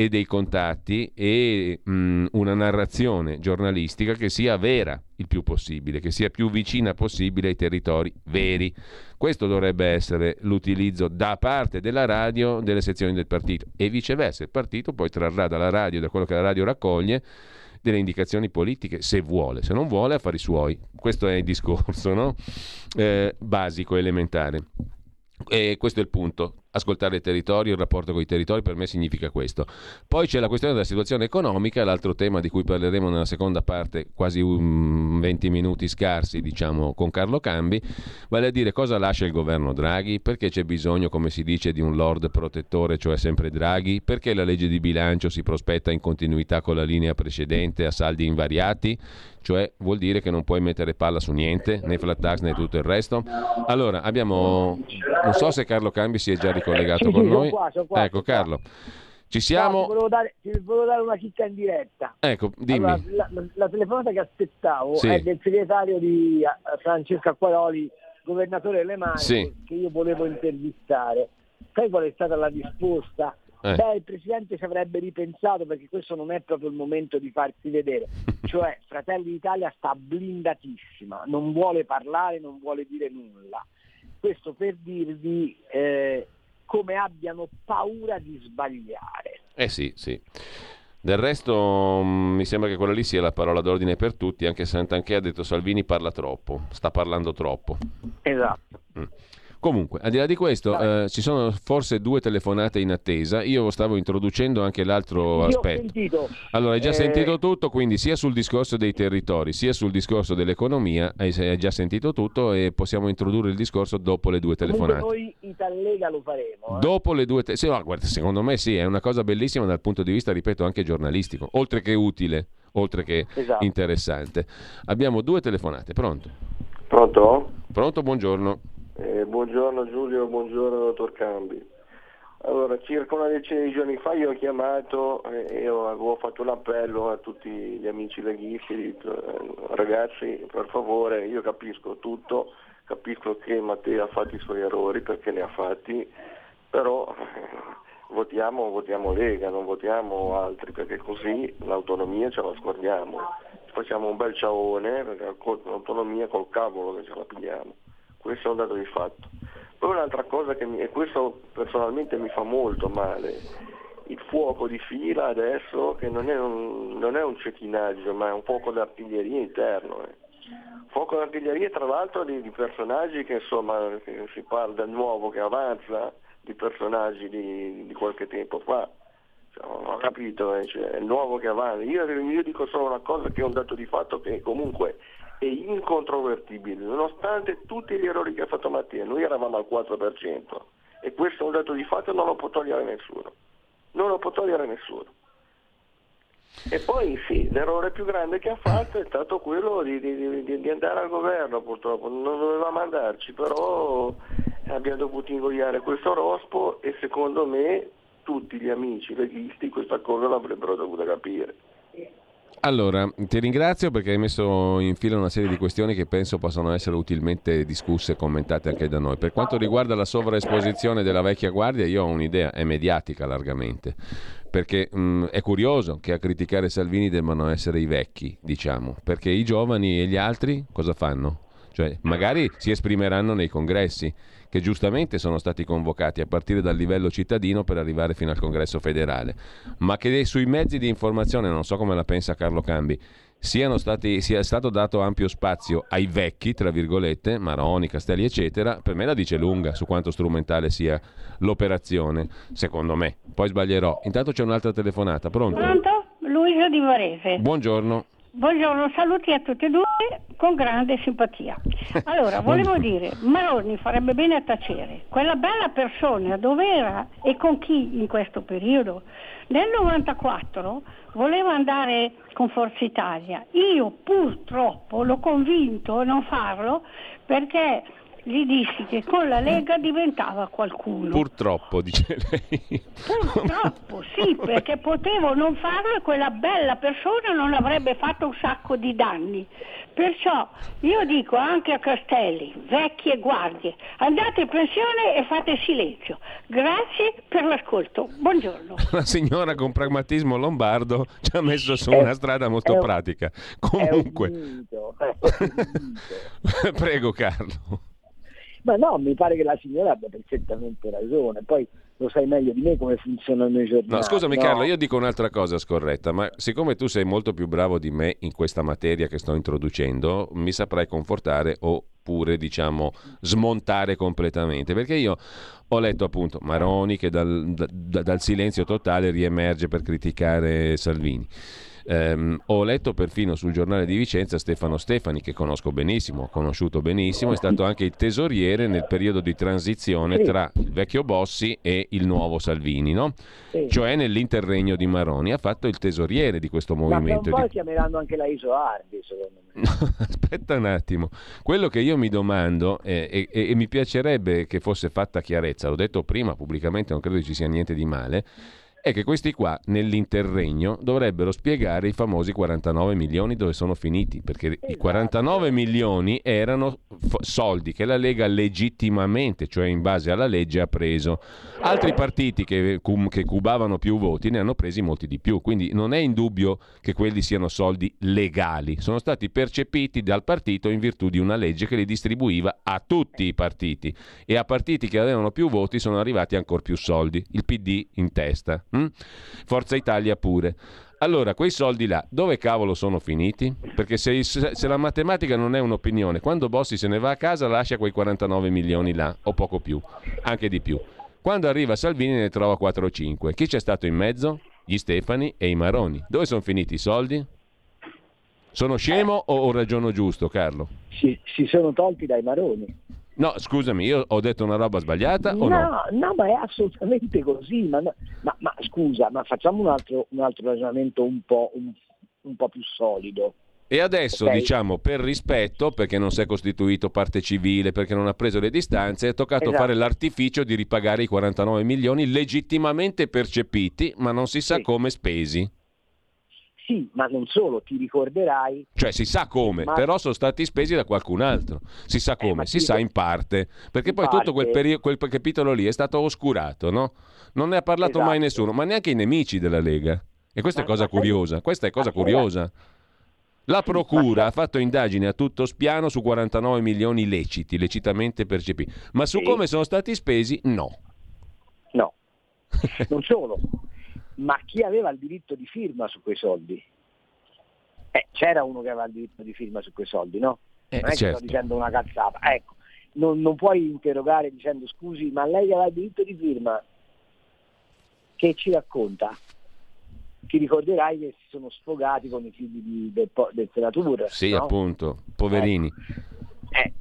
A: e dei contatti e mh, mm, una narrazione giornalistica che sia vera il più possibile, che sia più vicina possibile ai territori veri. Questo dovrebbe essere l'utilizzo da parte della radio delle sezioni del partito e viceversa. Il partito poi trarrà dalla radio, da quello che la radio raccoglie, delle indicazioni politiche se vuole, se non vuole affari suoi. Questo è il discorso no? eh, basico, elementare. E questo è il punto ascoltare il territorio, il rapporto con i territori, per me significa questo. Poi c'è la questione della situazione economica, l'altro tema di cui parleremo nella seconda parte, quasi un 20 minuti scarsi, diciamo, con Carlo Cambi, vale a dire cosa lascia il governo Draghi, perché c'è bisogno, come si dice, di un lord protettore, cioè sempre Draghi, perché la legge di bilancio si prospetta in continuità con la linea precedente a saldi invariati, cioè vuol dire che non puoi mettere palla su niente, né flat tax né tutto il resto. Allora, abbiamo, non so se Carlo Cambi si è già ricordato, collegato sì, con sì, noi. Qua, qua, ecco Carlo. Ci siamo.
B: No, ti, volevo dare, ti, volevo dare, una chicca in diretta.
A: Ecco, dimmi.
B: Allora, la, la, la, telefonata che aspettavo sì. è del segretario di uh, Francesco Acquaroli, governatore delle Mani, sì. che io volevo intervistare. Sai qual è stata la risposta? Eh. Beh, il Presidente ci avrebbe ripensato perché questo non è proprio il momento di farsi vedere. cioè, Fratelli d'Italia sta blindatissima, non vuole parlare, non vuole dire nulla. Questo per dirvi eh, come abbiano paura di sbagliare.
A: Eh sì, sì. Del resto mm, mi sembra che quella lì sia la parola d'ordine per tutti, anche se Santanché ha detto Salvini parla troppo, sta parlando troppo.
B: Esatto. Mm.
A: Comunque, al di là di questo, eh, ci sono forse due telefonate in attesa. Io stavo introducendo anche l'altro Io aspetto. Allora, hai già eh... sentito tutto, quindi sia sul discorso dei territori, sia sul discorso dell'economia, hai, hai già sentito tutto e possiamo introdurre il discorso dopo le due telefonate.
B: Comunque noi Italega lo faremo.
A: Eh? Dopo le due telefonate. Sì, no, guarda, secondo me sì, è una cosa bellissima dal punto di vista, ripeto, anche giornalistico, oltre che utile, oltre che esatto. interessante. Abbiamo due telefonate, pronto?
D: Pronto?
A: Pronto, buongiorno.
D: Eh, buongiorno Giulio, buongiorno dottor Cambi. Allora, circa una decina di giorni fa io ho chiamato e avevo fatto un appello a tutti gli amici leghisti, eh, ragazzi per favore, io capisco tutto, capisco che Matteo ha fatto i suoi errori perché ne ha fatti, però eh, votiamo, votiamo Lega, non votiamo altri perché così l'autonomia ce la scordiamo, facciamo un bel ciaone perché l'autonomia col cavolo che ce la pigliamo questo è un dato di fatto. Poi un'altra cosa che mi, e questo personalmente mi fa molto male, il fuoco di fila adesso che non è un, non è un cecchinaggio ma è un fuoco d'artiglieria interno. Eh. Fuoco d'artiglieria tra l'altro di, di personaggi che insomma che si parla del nuovo che avanza, di personaggi di, di qualche tempo fa. Cioè, ho capito, eh, cioè, è il nuovo che avanti. Io, io dico solo una cosa che è un dato di fatto che comunque è incontrovertibile, nonostante tutti gli errori che ha fatto Mattia, noi eravamo al 4% e questo è un dato di fatto e non lo può togliere nessuno. Non lo può togliere nessuno. E poi sì, l'errore più grande che ha fatto è stato quello di, di, di, di andare al governo purtroppo, non dovevamo andarci, però abbiamo dovuto ingoiare questo rospo e secondo me tutti gli amici leghisti questa cosa l'avrebbero dovuta capire.
A: Allora, ti ringrazio perché hai messo in fila una serie di questioni che penso possano essere utilmente discusse e commentate anche da noi. Per quanto riguarda la sovraesposizione della vecchia guardia, io ho un'idea, è mediatica largamente, perché mh, è curioso che a criticare Salvini debbano essere i vecchi, diciamo, perché i giovani e gli altri cosa fanno? Cioè, magari si esprimeranno nei congressi che giustamente sono stati convocati a partire dal livello cittadino per arrivare fino al congresso federale, ma che sui mezzi di informazione, non so come la pensa Carlo Cambi, stati, sia stato dato ampio spazio ai vecchi, tra virgolette, Maroni, Castelli, eccetera, per me la dice lunga su quanto strumentale sia l'operazione, secondo me. Poi sbaglierò. Intanto c'è un'altra telefonata, pronto?
E: Pronto? Luisa di Varese.
A: Buongiorno.
E: Buongiorno, saluti a tutti e due con grande simpatia. Allora, volevo dire, Maroni farebbe bene a tacere. Quella bella persona dove era e con chi in questo periodo? Nel 94 voleva andare con Forza Italia. Io purtroppo l'ho convinto a non farlo perché gli dissi che con la Lega diventava qualcuno.
A: Purtroppo, dice lei.
E: Purtroppo, sì, perché potevo non farlo e quella bella persona non avrebbe fatto un sacco di danni. Perciò io dico anche a Castelli, vecchie guardie, andate in pensione e fate silenzio. Grazie per l'ascolto. Buongiorno.
A: La signora con pragmatismo lombardo ci ha messo su una strada molto pratica. Comunque, prego Carlo.
B: Ma no, mi pare che la signora abbia perfettamente ragione. Poi lo sai meglio di me come funzionano i giornali.
A: No, scusami no? Carlo, io dico un'altra cosa scorretta, ma siccome tu sei molto più bravo di me in questa materia che sto introducendo, mi saprai confortare oppure diciamo smontare completamente, perché io ho letto appunto Maroni che dal, da, dal silenzio totale riemerge per criticare Salvini. Um, ho letto perfino sul giornale di Vicenza Stefano Stefani, che conosco benissimo, ho conosciuto benissimo, è stato anche il tesoriere nel periodo di transizione tra il vecchio Bossi e il nuovo Salvini, no? cioè nell'interregno di Maroni. Ha fatto il tesoriere di questo movimento.
B: Ma poi
A: di...
B: chiameranno anche la Isoardi, secondo me.
A: aspetta un attimo, quello che io mi domando è, e, e, e mi piacerebbe che fosse fatta chiarezza, l'ho detto prima pubblicamente, non credo ci sia niente di male è che questi qua nell'interregno dovrebbero spiegare i famosi 49 milioni dove sono finiti, perché i 49 esatto. milioni erano f- soldi che la Lega legittimamente, cioè in base alla legge, ha preso. Altri partiti che, cum, che cubavano più voti ne hanno presi molti di più, quindi non è in dubbio che quelli siano soldi legali, sono stati percepiti dal partito in virtù di una legge che li distribuiva a tutti i partiti e a partiti che avevano più voti sono arrivati ancora più soldi, il PD in testa. Hm? Forza Italia pure. Allora, quei soldi là, dove cavolo sono finiti? Perché se, se, la matematica non è un'opinione, quando Bossi se ne va a casa lascia quei 49 milioni là, o poco più, anche di più. Quando arriva Salvini ne trova 4 o 5. Chi c'è stato in mezzo? Gli Stefani e i Maroni. Dove sono finiti i soldi? Sono scemo o ragiono giusto, Carlo?
B: Si, si sono tolti dai Maroni.
A: No, scusami, io ho detto una roba sbagliata o
B: no? No, no ma è assolutamente così. Ma, ma, ma scusa, ma facciamo un altro, un altro ragionamento un po', un, un po', più solido.
A: E adesso, okay. diciamo, per rispetto, perché non si è costituito parte civile, perché non ha preso le distanze, è toccato esatto. fare l'artificio di ripagare i 49 milioni legittimamente percepiti, ma non si sa sì. come spesi.
B: Sì, ma non solo, ti ricorderai.
A: Cioè si sa come, ma... però sono stati spesi da qualcun altro. Si sa come, eh, si sa in parte. Perché in poi parte... tutto quel, peri- quel, capitolo lì è stato oscurato, no? Non ne ha parlato esatto. mai nessuno, ma neanche i nemici della Lega. E questa ma è cosa curiosa, questa è cosa curiosa. La procura ha fatto indagini a tutto spiano su 49 milioni leciti, lecitamente percepiti, ma su sì. come sono stati spesi no.
B: No. non solo, ma chi aveva il diritto di firma su quei soldi? Eh, c'era uno che aveva il diritto di firma su quei soldi, no?
A: Eh,
B: non è
A: certo.
B: che sto dicendo una cazzata. Ecco, non, non puoi interrogare dicendo scusi, ma lei aveva diritto di firma, che ci racconta? Ti ricorderai che si sono sfogati con i figli di, del, del senatore.
A: Sì,
B: no?
A: appunto, poverini.
B: Eh,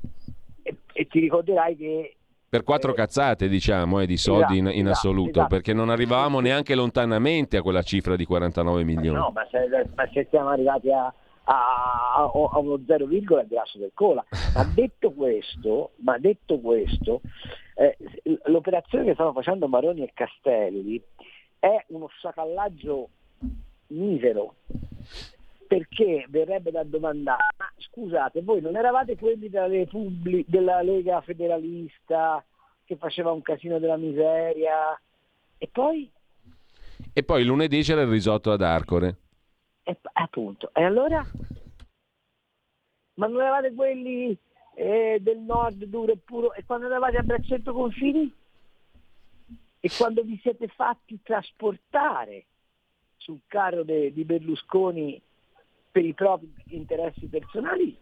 B: e, e, ti ricorderai che
A: per quattro eh, cazzate, diciamo, eh, di soldi esatto, in, in, esatto, assoluto, esatto. perché non arrivavamo neanche lontanamente a quella cifra di 49 milioni.
B: No, ma se, ma se siamo arrivati a, a, a, uno 0, è grasso del cola. Ma detto questo, ma detto questo eh, l'operazione che stanno facendo Maroni e Castelli è uno sciacallaggio misero perché verrebbe da domandare, ma scusate, voi non eravate quelli della, Repubblic- della Lega Federalista che faceva un casino della miseria e poi?
A: E poi lunedì c'era il risotto ad Arcore.
B: E, appunto, e allora? Ma non eravate quelli eh, del nord duro e puro e quando eravate a braccetto confini? E quando vi siete fatti trasportare sul carro de, di Berlusconi per i propri interessi personali,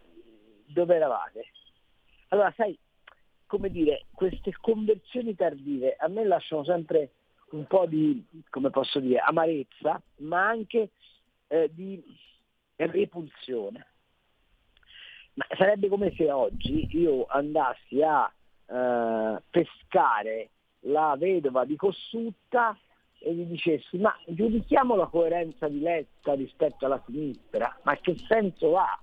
B: dove eravate? Allora, sai, come dire, queste conversioni tardive a me lasciano sempre un po' di, come posso dire, amarezza, ma anche eh, di repulsione. Ma sarebbe come se oggi io andassi a eh, pescare la vedova di Cossutta e gli dicessi ma giudichiamo la coerenza di Letta rispetto alla sinistra, ma che senso ha?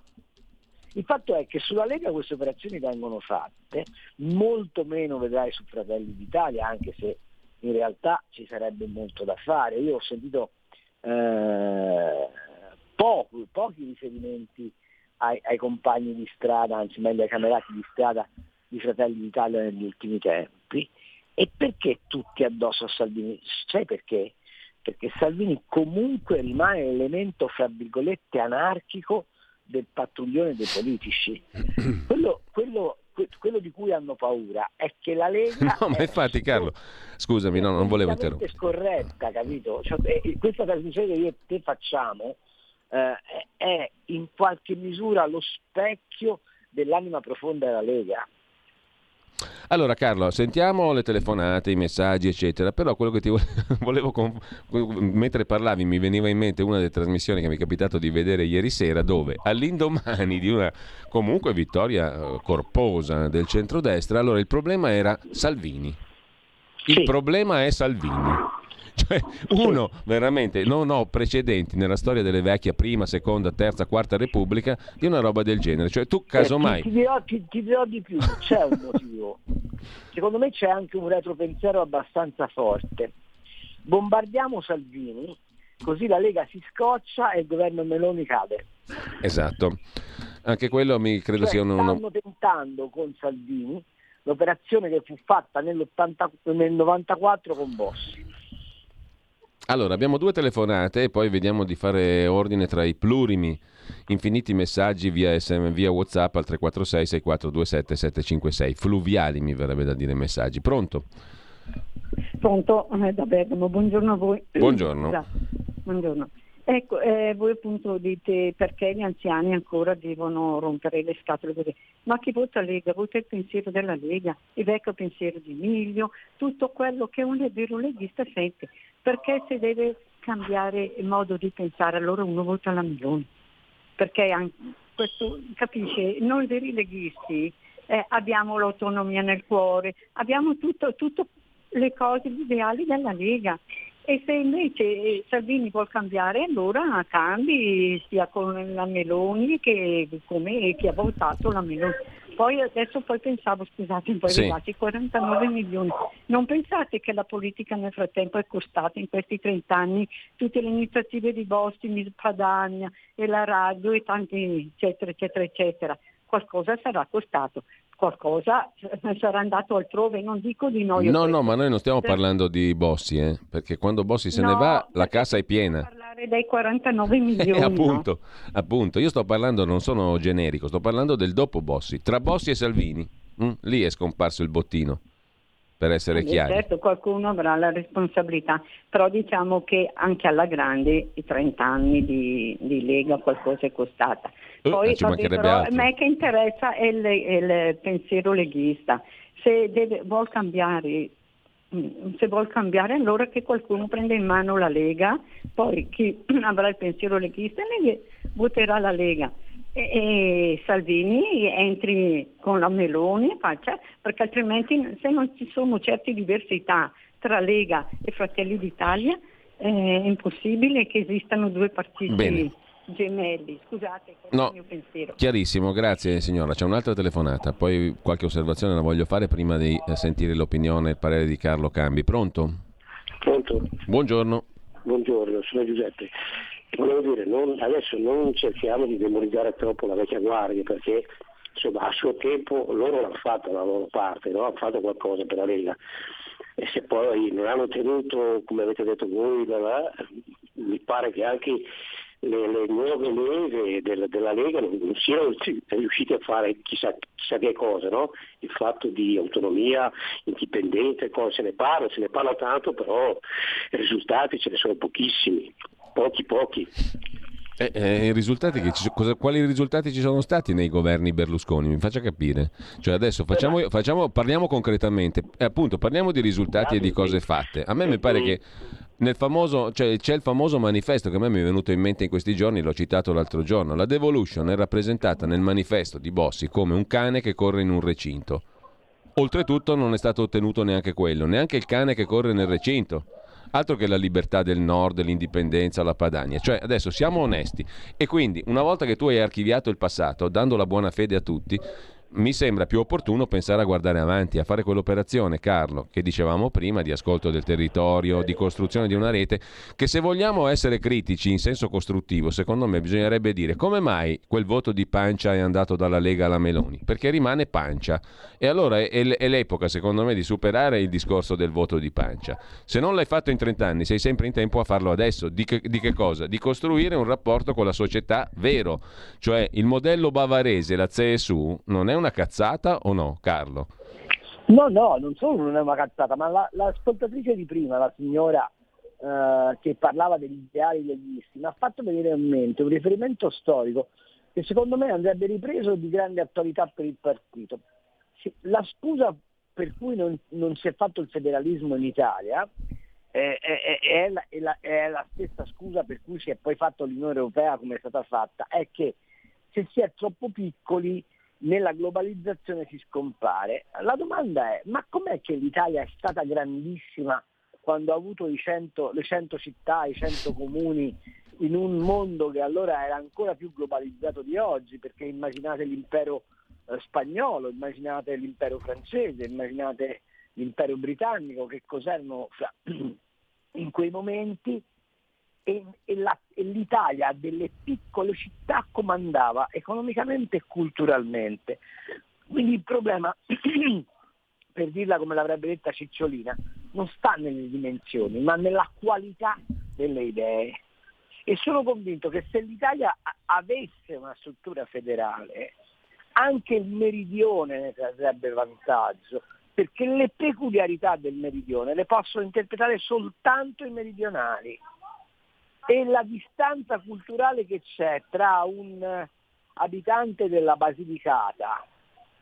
B: Il fatto è che sulla Lega queste operazioni vengono fatte, molto meno vedrai su Fratelli d'Italia, anche se in realtà ci sarebbe molto da fare. Io ho sentito eh, poco, pochi riferimenti ai, ai, compagni di strada, anzi meglio ai camerati di strada di Fratelli d'Italia negli ultimi tempi e perché tutti addosso a Salvini? Sai perché? Perché Salvini comunque rimane l'elemento, fra virgolette, anarchico del pattuglione dei politici. Quello, quello, quello di cui hanno paura è che la Lega...
A: No, ma infatti Carlo, scusami, no, non volevo interrompere.
B: È scorretta, capito? Cioè, eh, questa trasmissione che io e te facciamo eh, è in qualche misura lo specchio dell'anima profonda della Lega.
A: Allora Carlo, sentiamo le telefonate, i messaggi eccetera, però quello che ti volevo, con... mentre parlavi mi veniva in mente una delle trasmissioni che mi è capitato di vedere ieri sera dove all'indomani di una comunque vittoria eh, corposa del centrodestra, allora il problema era Salvini. Il sì. problema è Salvini. Cioè, uno, veramente, non ho precedenti nella storia delle vecchie prima, seconda, terza, quarta repubblica di una roba del genere. Cioè, tu casomai...
B: Eh, ti, ti, dirò, ti, ti, dirò, di più, c'è un motivo. Secondo me c'è anche un retropensiero abbastanza forte. Bombardiamo Salvini, così la Lega si scoccia e il governo Meloni cade.
A: Esatto. Anche quello mi credo
B: cioè,
A: sia uno...
B: Stanno tentando con Salvini l'operazione che fu fatta nel 94 con Bossi
A: allora, abbiamo due telefonate e poi vediamo di fare ordine tra i plurimi infiniti messaggi via, SM, via WhatsApp al 346 6427 756. Fluviali mi verrebbe da dire messaggi. Pronto?
F: Pronto, eh, da Bergamo. Buongiorno a voi.
A: Buongiorno.
F: Buongiorno. Ecco, eh, voi appunto dite perché gli anziani ancora devono rompere le scatole così. Ma chi vota Lega? Vota il pensiero della Lega, il vecchio pensiero di Emilio, tutto quello che un vero leghista sente. Perché si deve cambiare il modo di pensare, allora uno vota la Meloni. Perché anche, questo, capisce, noi veri leghisti eh, abbiamo l'autonomia nel cuore, abbiamo tutte le cose ideali della Lega e se invece eh, Salvini vuol cambiare, allora cambi sia con la Meloni che come chi ha votato la Meloni. Poi adesso poi pensavo, scusate, poi sì. arrivati 49 milioni. Non pensate che la politica nel frattempo è costata in questi 30 anni tutte le iniziative di Miss Padania e la radio e tanti eccetera eccetera eccetera. Qualcosa sarà costato qualcosa sarà andato altrove, non dico di noi.
A: No, no, ma noi non stiamo parlando di Bossi, eh? perché quando Bossi se no, ne va la cassa è piena.
F: parlare dei 49 milioni.
A: appunto, no? appunto, io sto parlando, non sono generico, sto parlando del dopo Bossi, tra Bossi e Salvini, mm? lì è scomparso il bottino. Per essere
F: eh,
A: chiari.
F: Certo, qualcuno avrà la responsabilità, però diciamo che anche alla grande i 30 anni di, di Lega qualcosa è costata Uh, Poi, vabbè, però, a me che interessa è il, il pensiero leghista. Se deve, vuol cambiare mm, se vuol cambiare allora che qualcuno prenda in mano la Lega, poi chi avrà il pensiero leghista voterà la Lega e, e Salvini entri con la Meloni, faccia, perché altrimenti se non ci sono certe diversità tra Lega e Fratelli d'Italia è impossibile che esistano due partiti. Bene. Gemelli, scusate,
A: no, il mio pensiero. Chiarissimo, grazie signora. C'è un'altra telefonata, poi qualche osservazione la voglio fare prima di eh, sentire l'opinione e il parere di Carlo Cambi. Pronto?
G: Pronto.
A: Buongiorno.
G: Buongiorno, sono Giuseppe. Volevo dire, non, adesso non cerchiamo di demonizzare troppo la vecchia guardia perché insomma, a suo tempo loro l'hanno fatto la loro parte, no? hanno fatto qualcosa per la Lega e se poi non hanno tenuto, come avete detto voi, mi pare che anche le, le nuove leve della, della, Lega non siano riuscite a fare chissà, chissà che cosa, no? il fatto di autonomia, indipendenza, se ne parla, se ne parla tanto, però i risultati ce ne sono pochissimi, pochi pochi.
A: Eh, eh, risultati ci, cosa, quali risultati ci sono stati nei governi Berlusconi? Mi faccia capire. Cioè adesso facciamo, facciamo, parliamo concretamente, eh, appunto parliamo di risultati e di cose fatte. A me mi pare che Famoso, cioè, c'è il famoso manifesto che a me mi è venuto in mente in questi giorni, l'ho citato l'altro giorno. La devolution è rappresentata nel manifesto di Bossi come un cane che corre in un recinto. Oltretutto non è stato ottenuto neanche quello, neanche il cane che corre nel recinto. Altro che la libertà del nord, l'indipendenza, la Padania. Cioè, adesso siamo onesti. E quindi, una volta che tu hai archiviato il passato, dando la buona fede a tutti, mi sembra più opportuno pensare a guardare avanti, a fare quell'operazione, Carlo, che dicevamo prima, di ascolto del territorio, di costruzione di una rete, che se vogliamo essere critici in senso costruttivo, secondo me bisognerebbe dire come mai quel voto di pancia è andato dalla Lega alla Meloni, perché rimane pancia. E allora è, l'epoca, secondo me, di superare il discorso del voto di pancia. Se non l'hai fatto in 30 anni, sei sempre in tempo a farlo adesso. Di che, di che cosa? Di costruire un rapporto con la società vero, cioè il modello bavarese, la CSU, non è un una cazzata o no, Carlo?
B: No, no, non solo non è una cazzata, ma la, l'ascoltatrice di prima, la signora eh, che parlava degli ideali leghisti, mi ha fatto venire in mente un riferimento storico che secondo me andrebbe ripreso di grande attualità per il partito. La scusa per cui non, non si è fatto il federalismo in Italia è, è, è, la, la, è, la, stessa scusa per cui si è poi fatto l'Unione Europea come è stata fatta, è che se si è troppo piccoli nella globalizzazione si scompare. La domanda è, ma com'è che l'Italia è stata grandissima quando ha avuto 100, le 100 città, i 100 comuni in un mondo che allora era ancora più globalizzato di oggi, perché immaginate l'impero eh, spagnolo, immaginate l'impero francese, immaginate l'impero britannico, che cos'erano in quei momenti e, e, la, e l'Italia delle piccole città comandava economicamente e culturalmente. Quindi il problema, per dirla come l'avrebbe detta Cicciolina, non sta nelle dimensioni, ma nella qualità delle idee. E sono convinto che se l'Italia avesse una struttura federale, anche il meridione ne trarrebbe vantaggio, perché le peculiarità del meridione le possono interpretare soltanto i meridionali e la distanza culturale che c'è tra un abitante della Basilicata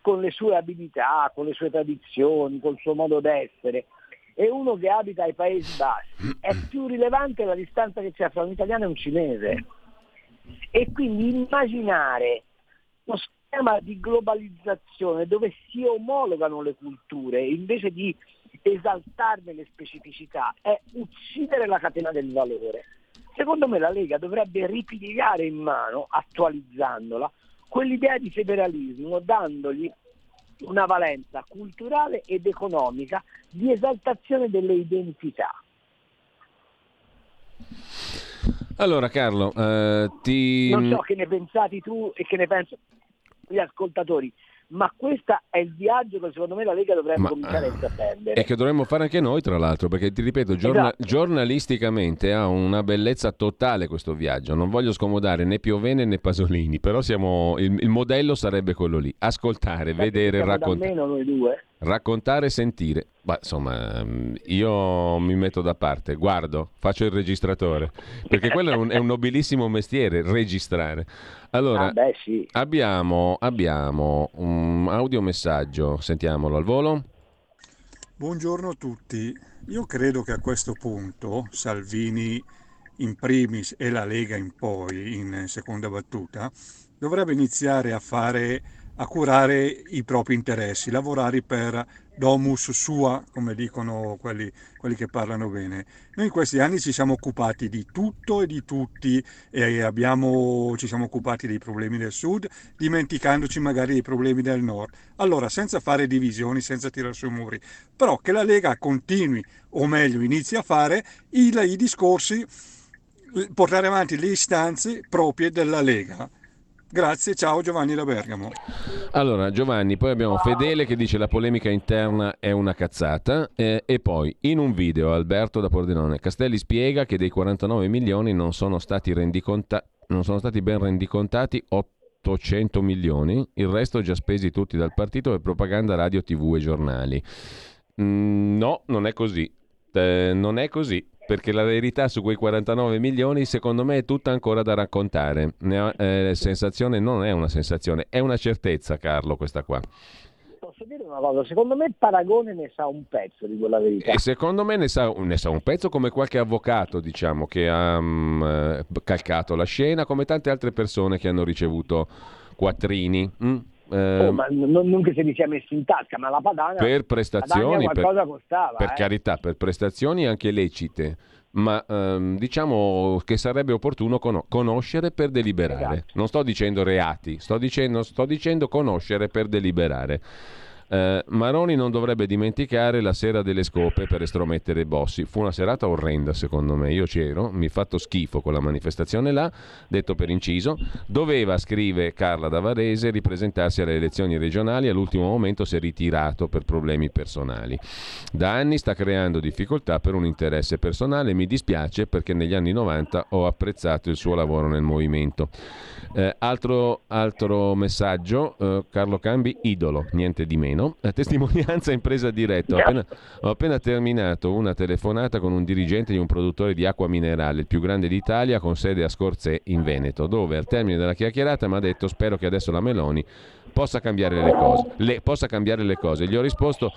B: con le sue abilità, con le sue tradizioni, col suo modo d'essere, e uno che abita ai Paesi Bassi, è più rilevante la distanza che c'è tra un italiano e un cinese. E quindi immaginare uno schema di globalizzazione dove si omologano le culture invece di esaltarne le specificità è uccidere la catena del valore. Secondo me la Lega dovrebbe ripigliare in mano, attualizzandola, quell'idea di federalismo, dandogli una valenza culturale ed economica di esaltazione delle identità.
A: Allora Carlo, eh, ti...
B: Non so che ne pensate tu e che ne pensano gli ascoltatori ma questo è il viaggio che secondo me la Lega dovrebbe ma, cominciare a eh, intraprendere.
A: E che dovremmo fare anche noi, tra l'altro, perché ti ripeto, giorna- esatto. giornalisticamente ha una bellezza totale questo viaggio. Non voglio scomodare né Piovene né Pasolini, però siamo, il, il modello sarebbe quello lì, ascoltare, vedere, raccontare.
B: meno noi due.
A: Raccontare e sentire. Beh, insomma, mm, io mi metto da parte, guardo, faccio il registratore, perché quello è un, è un nobilissimo mestiere, registrare. Allora,
B: ah beh, sì.
A: abbiamo, abbiamo un audiomessaggio, sentiamolo al volo.
H: Buongiorno a tutti. Io credo che a questo punto Salvini in primis e la Lega in poi, in seconda battuta, dovrebbe iniziare a fare a curare i propri interessi, lavorare per domus sua, come dicono quelli, quelli, che parlano bene. Noi in questi anni ci siamo occupati di tutto e di tutti e abbiamo, ci siamo occupati dei problemi del sud, dimenticandoci magari dei problemi del nord. Allora, senza fare divisioni, senza tirare sui muri, però che la Lega continui, o meglio inizi a fare, i, i discorsi, portare avanti le istanze proprie della Lega Grazie, ciao Giovanni da Bergamo.
A: Allora Giovanni, poi abbiamo Fedele che dice la polemica interna è una cazzata eh, e poi in un video Alberto da Pordenone Castelli spiega che dei 49 milioni non sono stati, rendiconta- non sono stati ben rendicontati 800 milioni, il resto già spesi tutti dal partito per propaganda radio, tv e giornali. Mm, no, non è così. Eh, non è così perché la verità su quei 49 milioni secondo me è tutta ancora da raccontare. Ne eh, sensazione non è una sensazione, è una certezza Carlo questa qua.
B: Posso dire una cosa? Secondo me Paragone ne sa un pezzo di quella verità.
A: E secondo me ne sa, ne sa un pezzo come qualche avvocato, diciamo, che ha um, calcato la scena, come tante altre persone che hanno ricevuto quattrini. Mm?
B: Eh, oh, ma non, non, che se li sia messi in tasca, ma la padana,
A: per prestazioni,
B: per, costava,
A: per
B: eh.
A: carità, per prestazioni anche lecite, ma ehm, diciamo che sarebbe opportuno con- conoscere per deliberare. Esatto. Non sto dicendo reati, sto dicendo, sto dicendo conoscere per deliberare. Eh, Maroni non dovrebbe dimenticare la sera delle scope per estromettere Bossi. Fu una serata orrenda, secondo me. Io c'ero, mi ha fatto schifo quella manifestazione là, detto per inciso. Doveva, scrive Carla Davarese, ripresentarsi alle elezioni regionali. All'ultimo momento si è ritirato per problemi personali. Da anni sta creando difficoltà per un interesse personale. Mi dispiace perché negli anni 90 ho apprezzato il suo lavoro nel movimento. Eh, altro, altro, messaggio, eh, Carlo Cambi, idolo, niente di meno. La testimonianza in presa diretta. Ho appena, ho appena, terminato una telefonata con un dirigente di un produttore di acqua minerale, il più grande d'Italia, con sede a Scorzè in Veneto, dove al termine della chiacchierata mi ha detto spero che adesso la Meloni possa cambiare le cose. Le, possa cambiare le cose. Gli ho risposto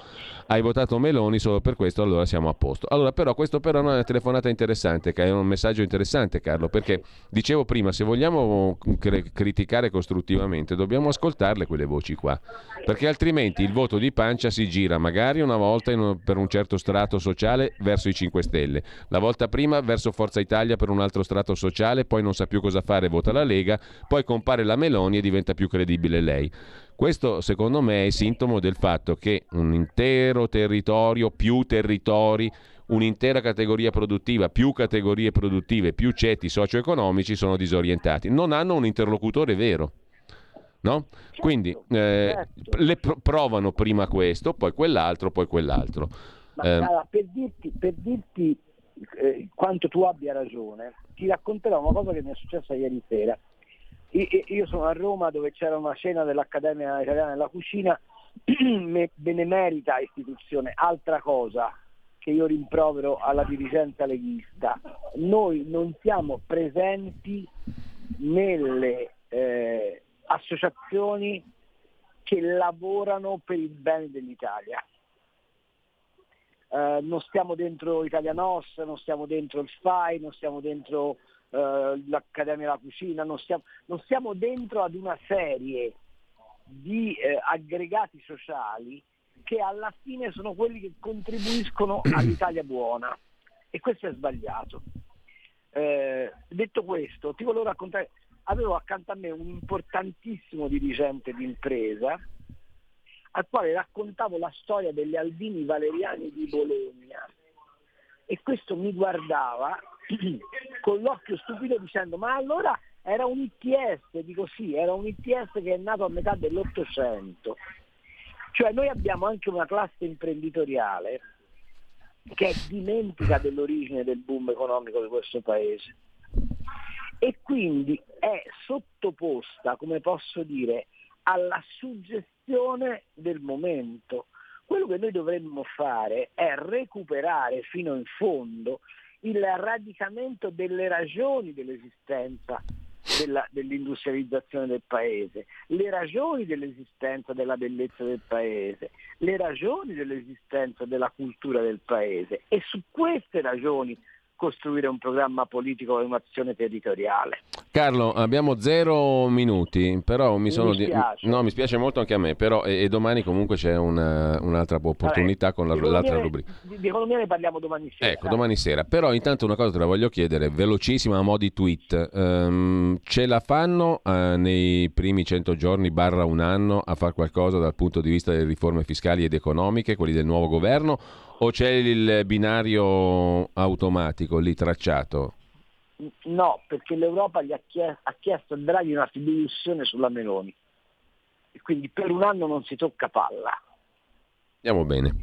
A: hai votato Meloni solo per questo, allora siamo a posto. Allora, però, questo però è una telefonata interessante, è un messaggio interessante, Carlo, perché dicevo prima, se vogliamo cre- criticare costruttivamente, dobbiamo ascoltarle quelle voci qua, perché altrimenti il voto di pancia si gira magari una volta un, per un certo strato sociale verso i 5 Stelle, la volta prima verso Forza Italia per un altro strato sociale, poi non sa più cosa fare, vota la Lega, poi compare la Meloni e diventa più credibile lei. Questo secondo me è sintomo del fatto che un intero territorio, più territori, un'intera categoria produttiva, più categorie produttive, più ceti socio-economici sono disorientati, non hanno un interlocutore vero. No? Certo, Quindi eh, certo. le pro- provano prima questo, poi quell'altro, poi quell'altro.
B: Ma eh, cara, per dirti, per dirti eh, quanto tu abbia ragione, ti racconterò una cosa che mi è successa ieri sera. Io sono a Roma dove c'era una cena dell'Accademia Italiana della Cucina, benemerita istituzione, altra cosa che io rimprovero alla dirigenza leghista. Noi non siamo presenti nelle eh, associazioni che lavorano per il bene dell'Italia. Uh, non stiamo dentro Italia Nostra, non stiamo dentro il FAI, non stiamo dentro eh, l'Accademia della Cucina, non stiamo, non stiamo, dentro ad una serie di eh, aggregati sociali che alla fine sono quelli che contribuiscono all'Italia buona e questo è sbagliato. Eh, detto questo, ti volevo raccontare, avevo accanto a me un importantissimo dirigente di impresa al quale raccontavo la storia degli Albini Valeriani di Bologna e questo mi guardava con l'occhio stupido dicendo ma allora era un ITS, dico sì, era un ITS che è nato a metà dell'Ottocento. Cioè noi abbiamo anche una classe imprenditoriale che dimentica dell'origine del boom economico di questo paese e quindi è sottoposta, come posso dire, alla suggestione del momento. quello che noi dovremmo fare è recuperare fino in fondo il radicamento delle ragioni dell'esistenza della, dell'industrializzazione del paese, le ragioni dell'esistenza della bellezza del paese, le ragioni dell'esistenza della cultura del paese. E su queste ragioni costruire un programma politico e un'azione territoriale.
A: Carlo, abbiamo zero minuti, però mi, sono
B: mi spiace.
A: Di... No, mi spiace molto anche a me, però e, e domani comunque c'è una, un'altra opportunità
B: Vabbè,
A: con la, l'altra rubrica.
B: Di, economia ne parliamo domani sera.
A: Ecco, domani sera. Però intanto una cosa te la voglio chiedere, velocissima a mo' di tweet. Ehm, ce la fanno eh, nei primi 100 giorni, barra un anno, a fare qualcosa dal punto di vista delle riforme fiscali ed economiche, quelli del nuovo governo, o c'è il binario automatico lì tracciato?
B: No, perché l'Europa gli ha, chie- ha chiesto a Draghi una fiduzione sulla Meloni. E quindi per un anno non si tocca palla.
A: Andiamo bene.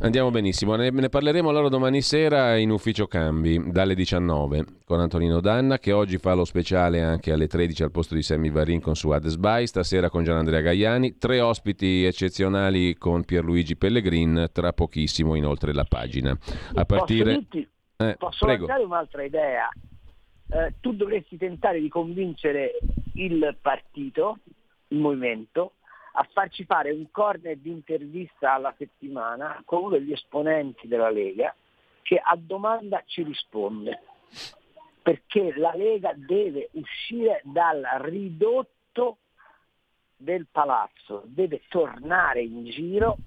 A: Andiamo benissimo, ne, ne parleremo allora domani sera in ufficio cambi dalle 19 con Antonino Danna che oggi fa lo speciale anche alle 13 al posto di Sammy Varin con Suad Sbai, stasera con Gianandrea Gaiani, tre ospiti eccezionali con Pierluigi Pellegrin, tra pochissimo inoltre la pagina. A partire...
B: Posso, dirti-
A: Eh,
B: posso lanciare un'altra idea? Eh, tu dovresti tentare di convincere il partito, il movimento, a farci fare un corner di intervista alla settimana con uno degli esponenti della Lega che a domanda ci risponde. Perché la Lega deve uscire dal ridotto del palazzo, deve tornare in giro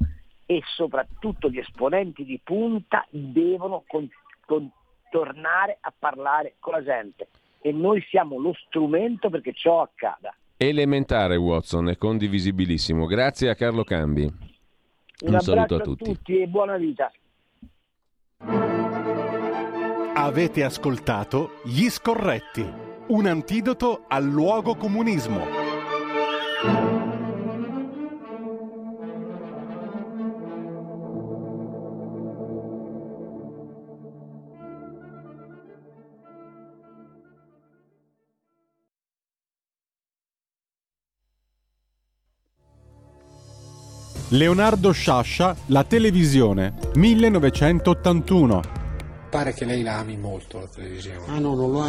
B: e soprattutto gli esponenti di punta devono con- con- tornare a parlare con la gente e noi siamo lo strumento perché ciò accada.
A: Elementare Watson, è condivisibilissimo. Grazie a Carlo Cambi.
B: Un,
A: Un saluto a
B: a
A: tutti.
B: tutti e buona vita.
C: Avete ascoltato Gli Scorretti, un antidoto al luogo comunismo. Leonardo Sciascia, La televisione, 1981.
I: Pare che lei la ami molto la televisione.
J: Ah no, non lo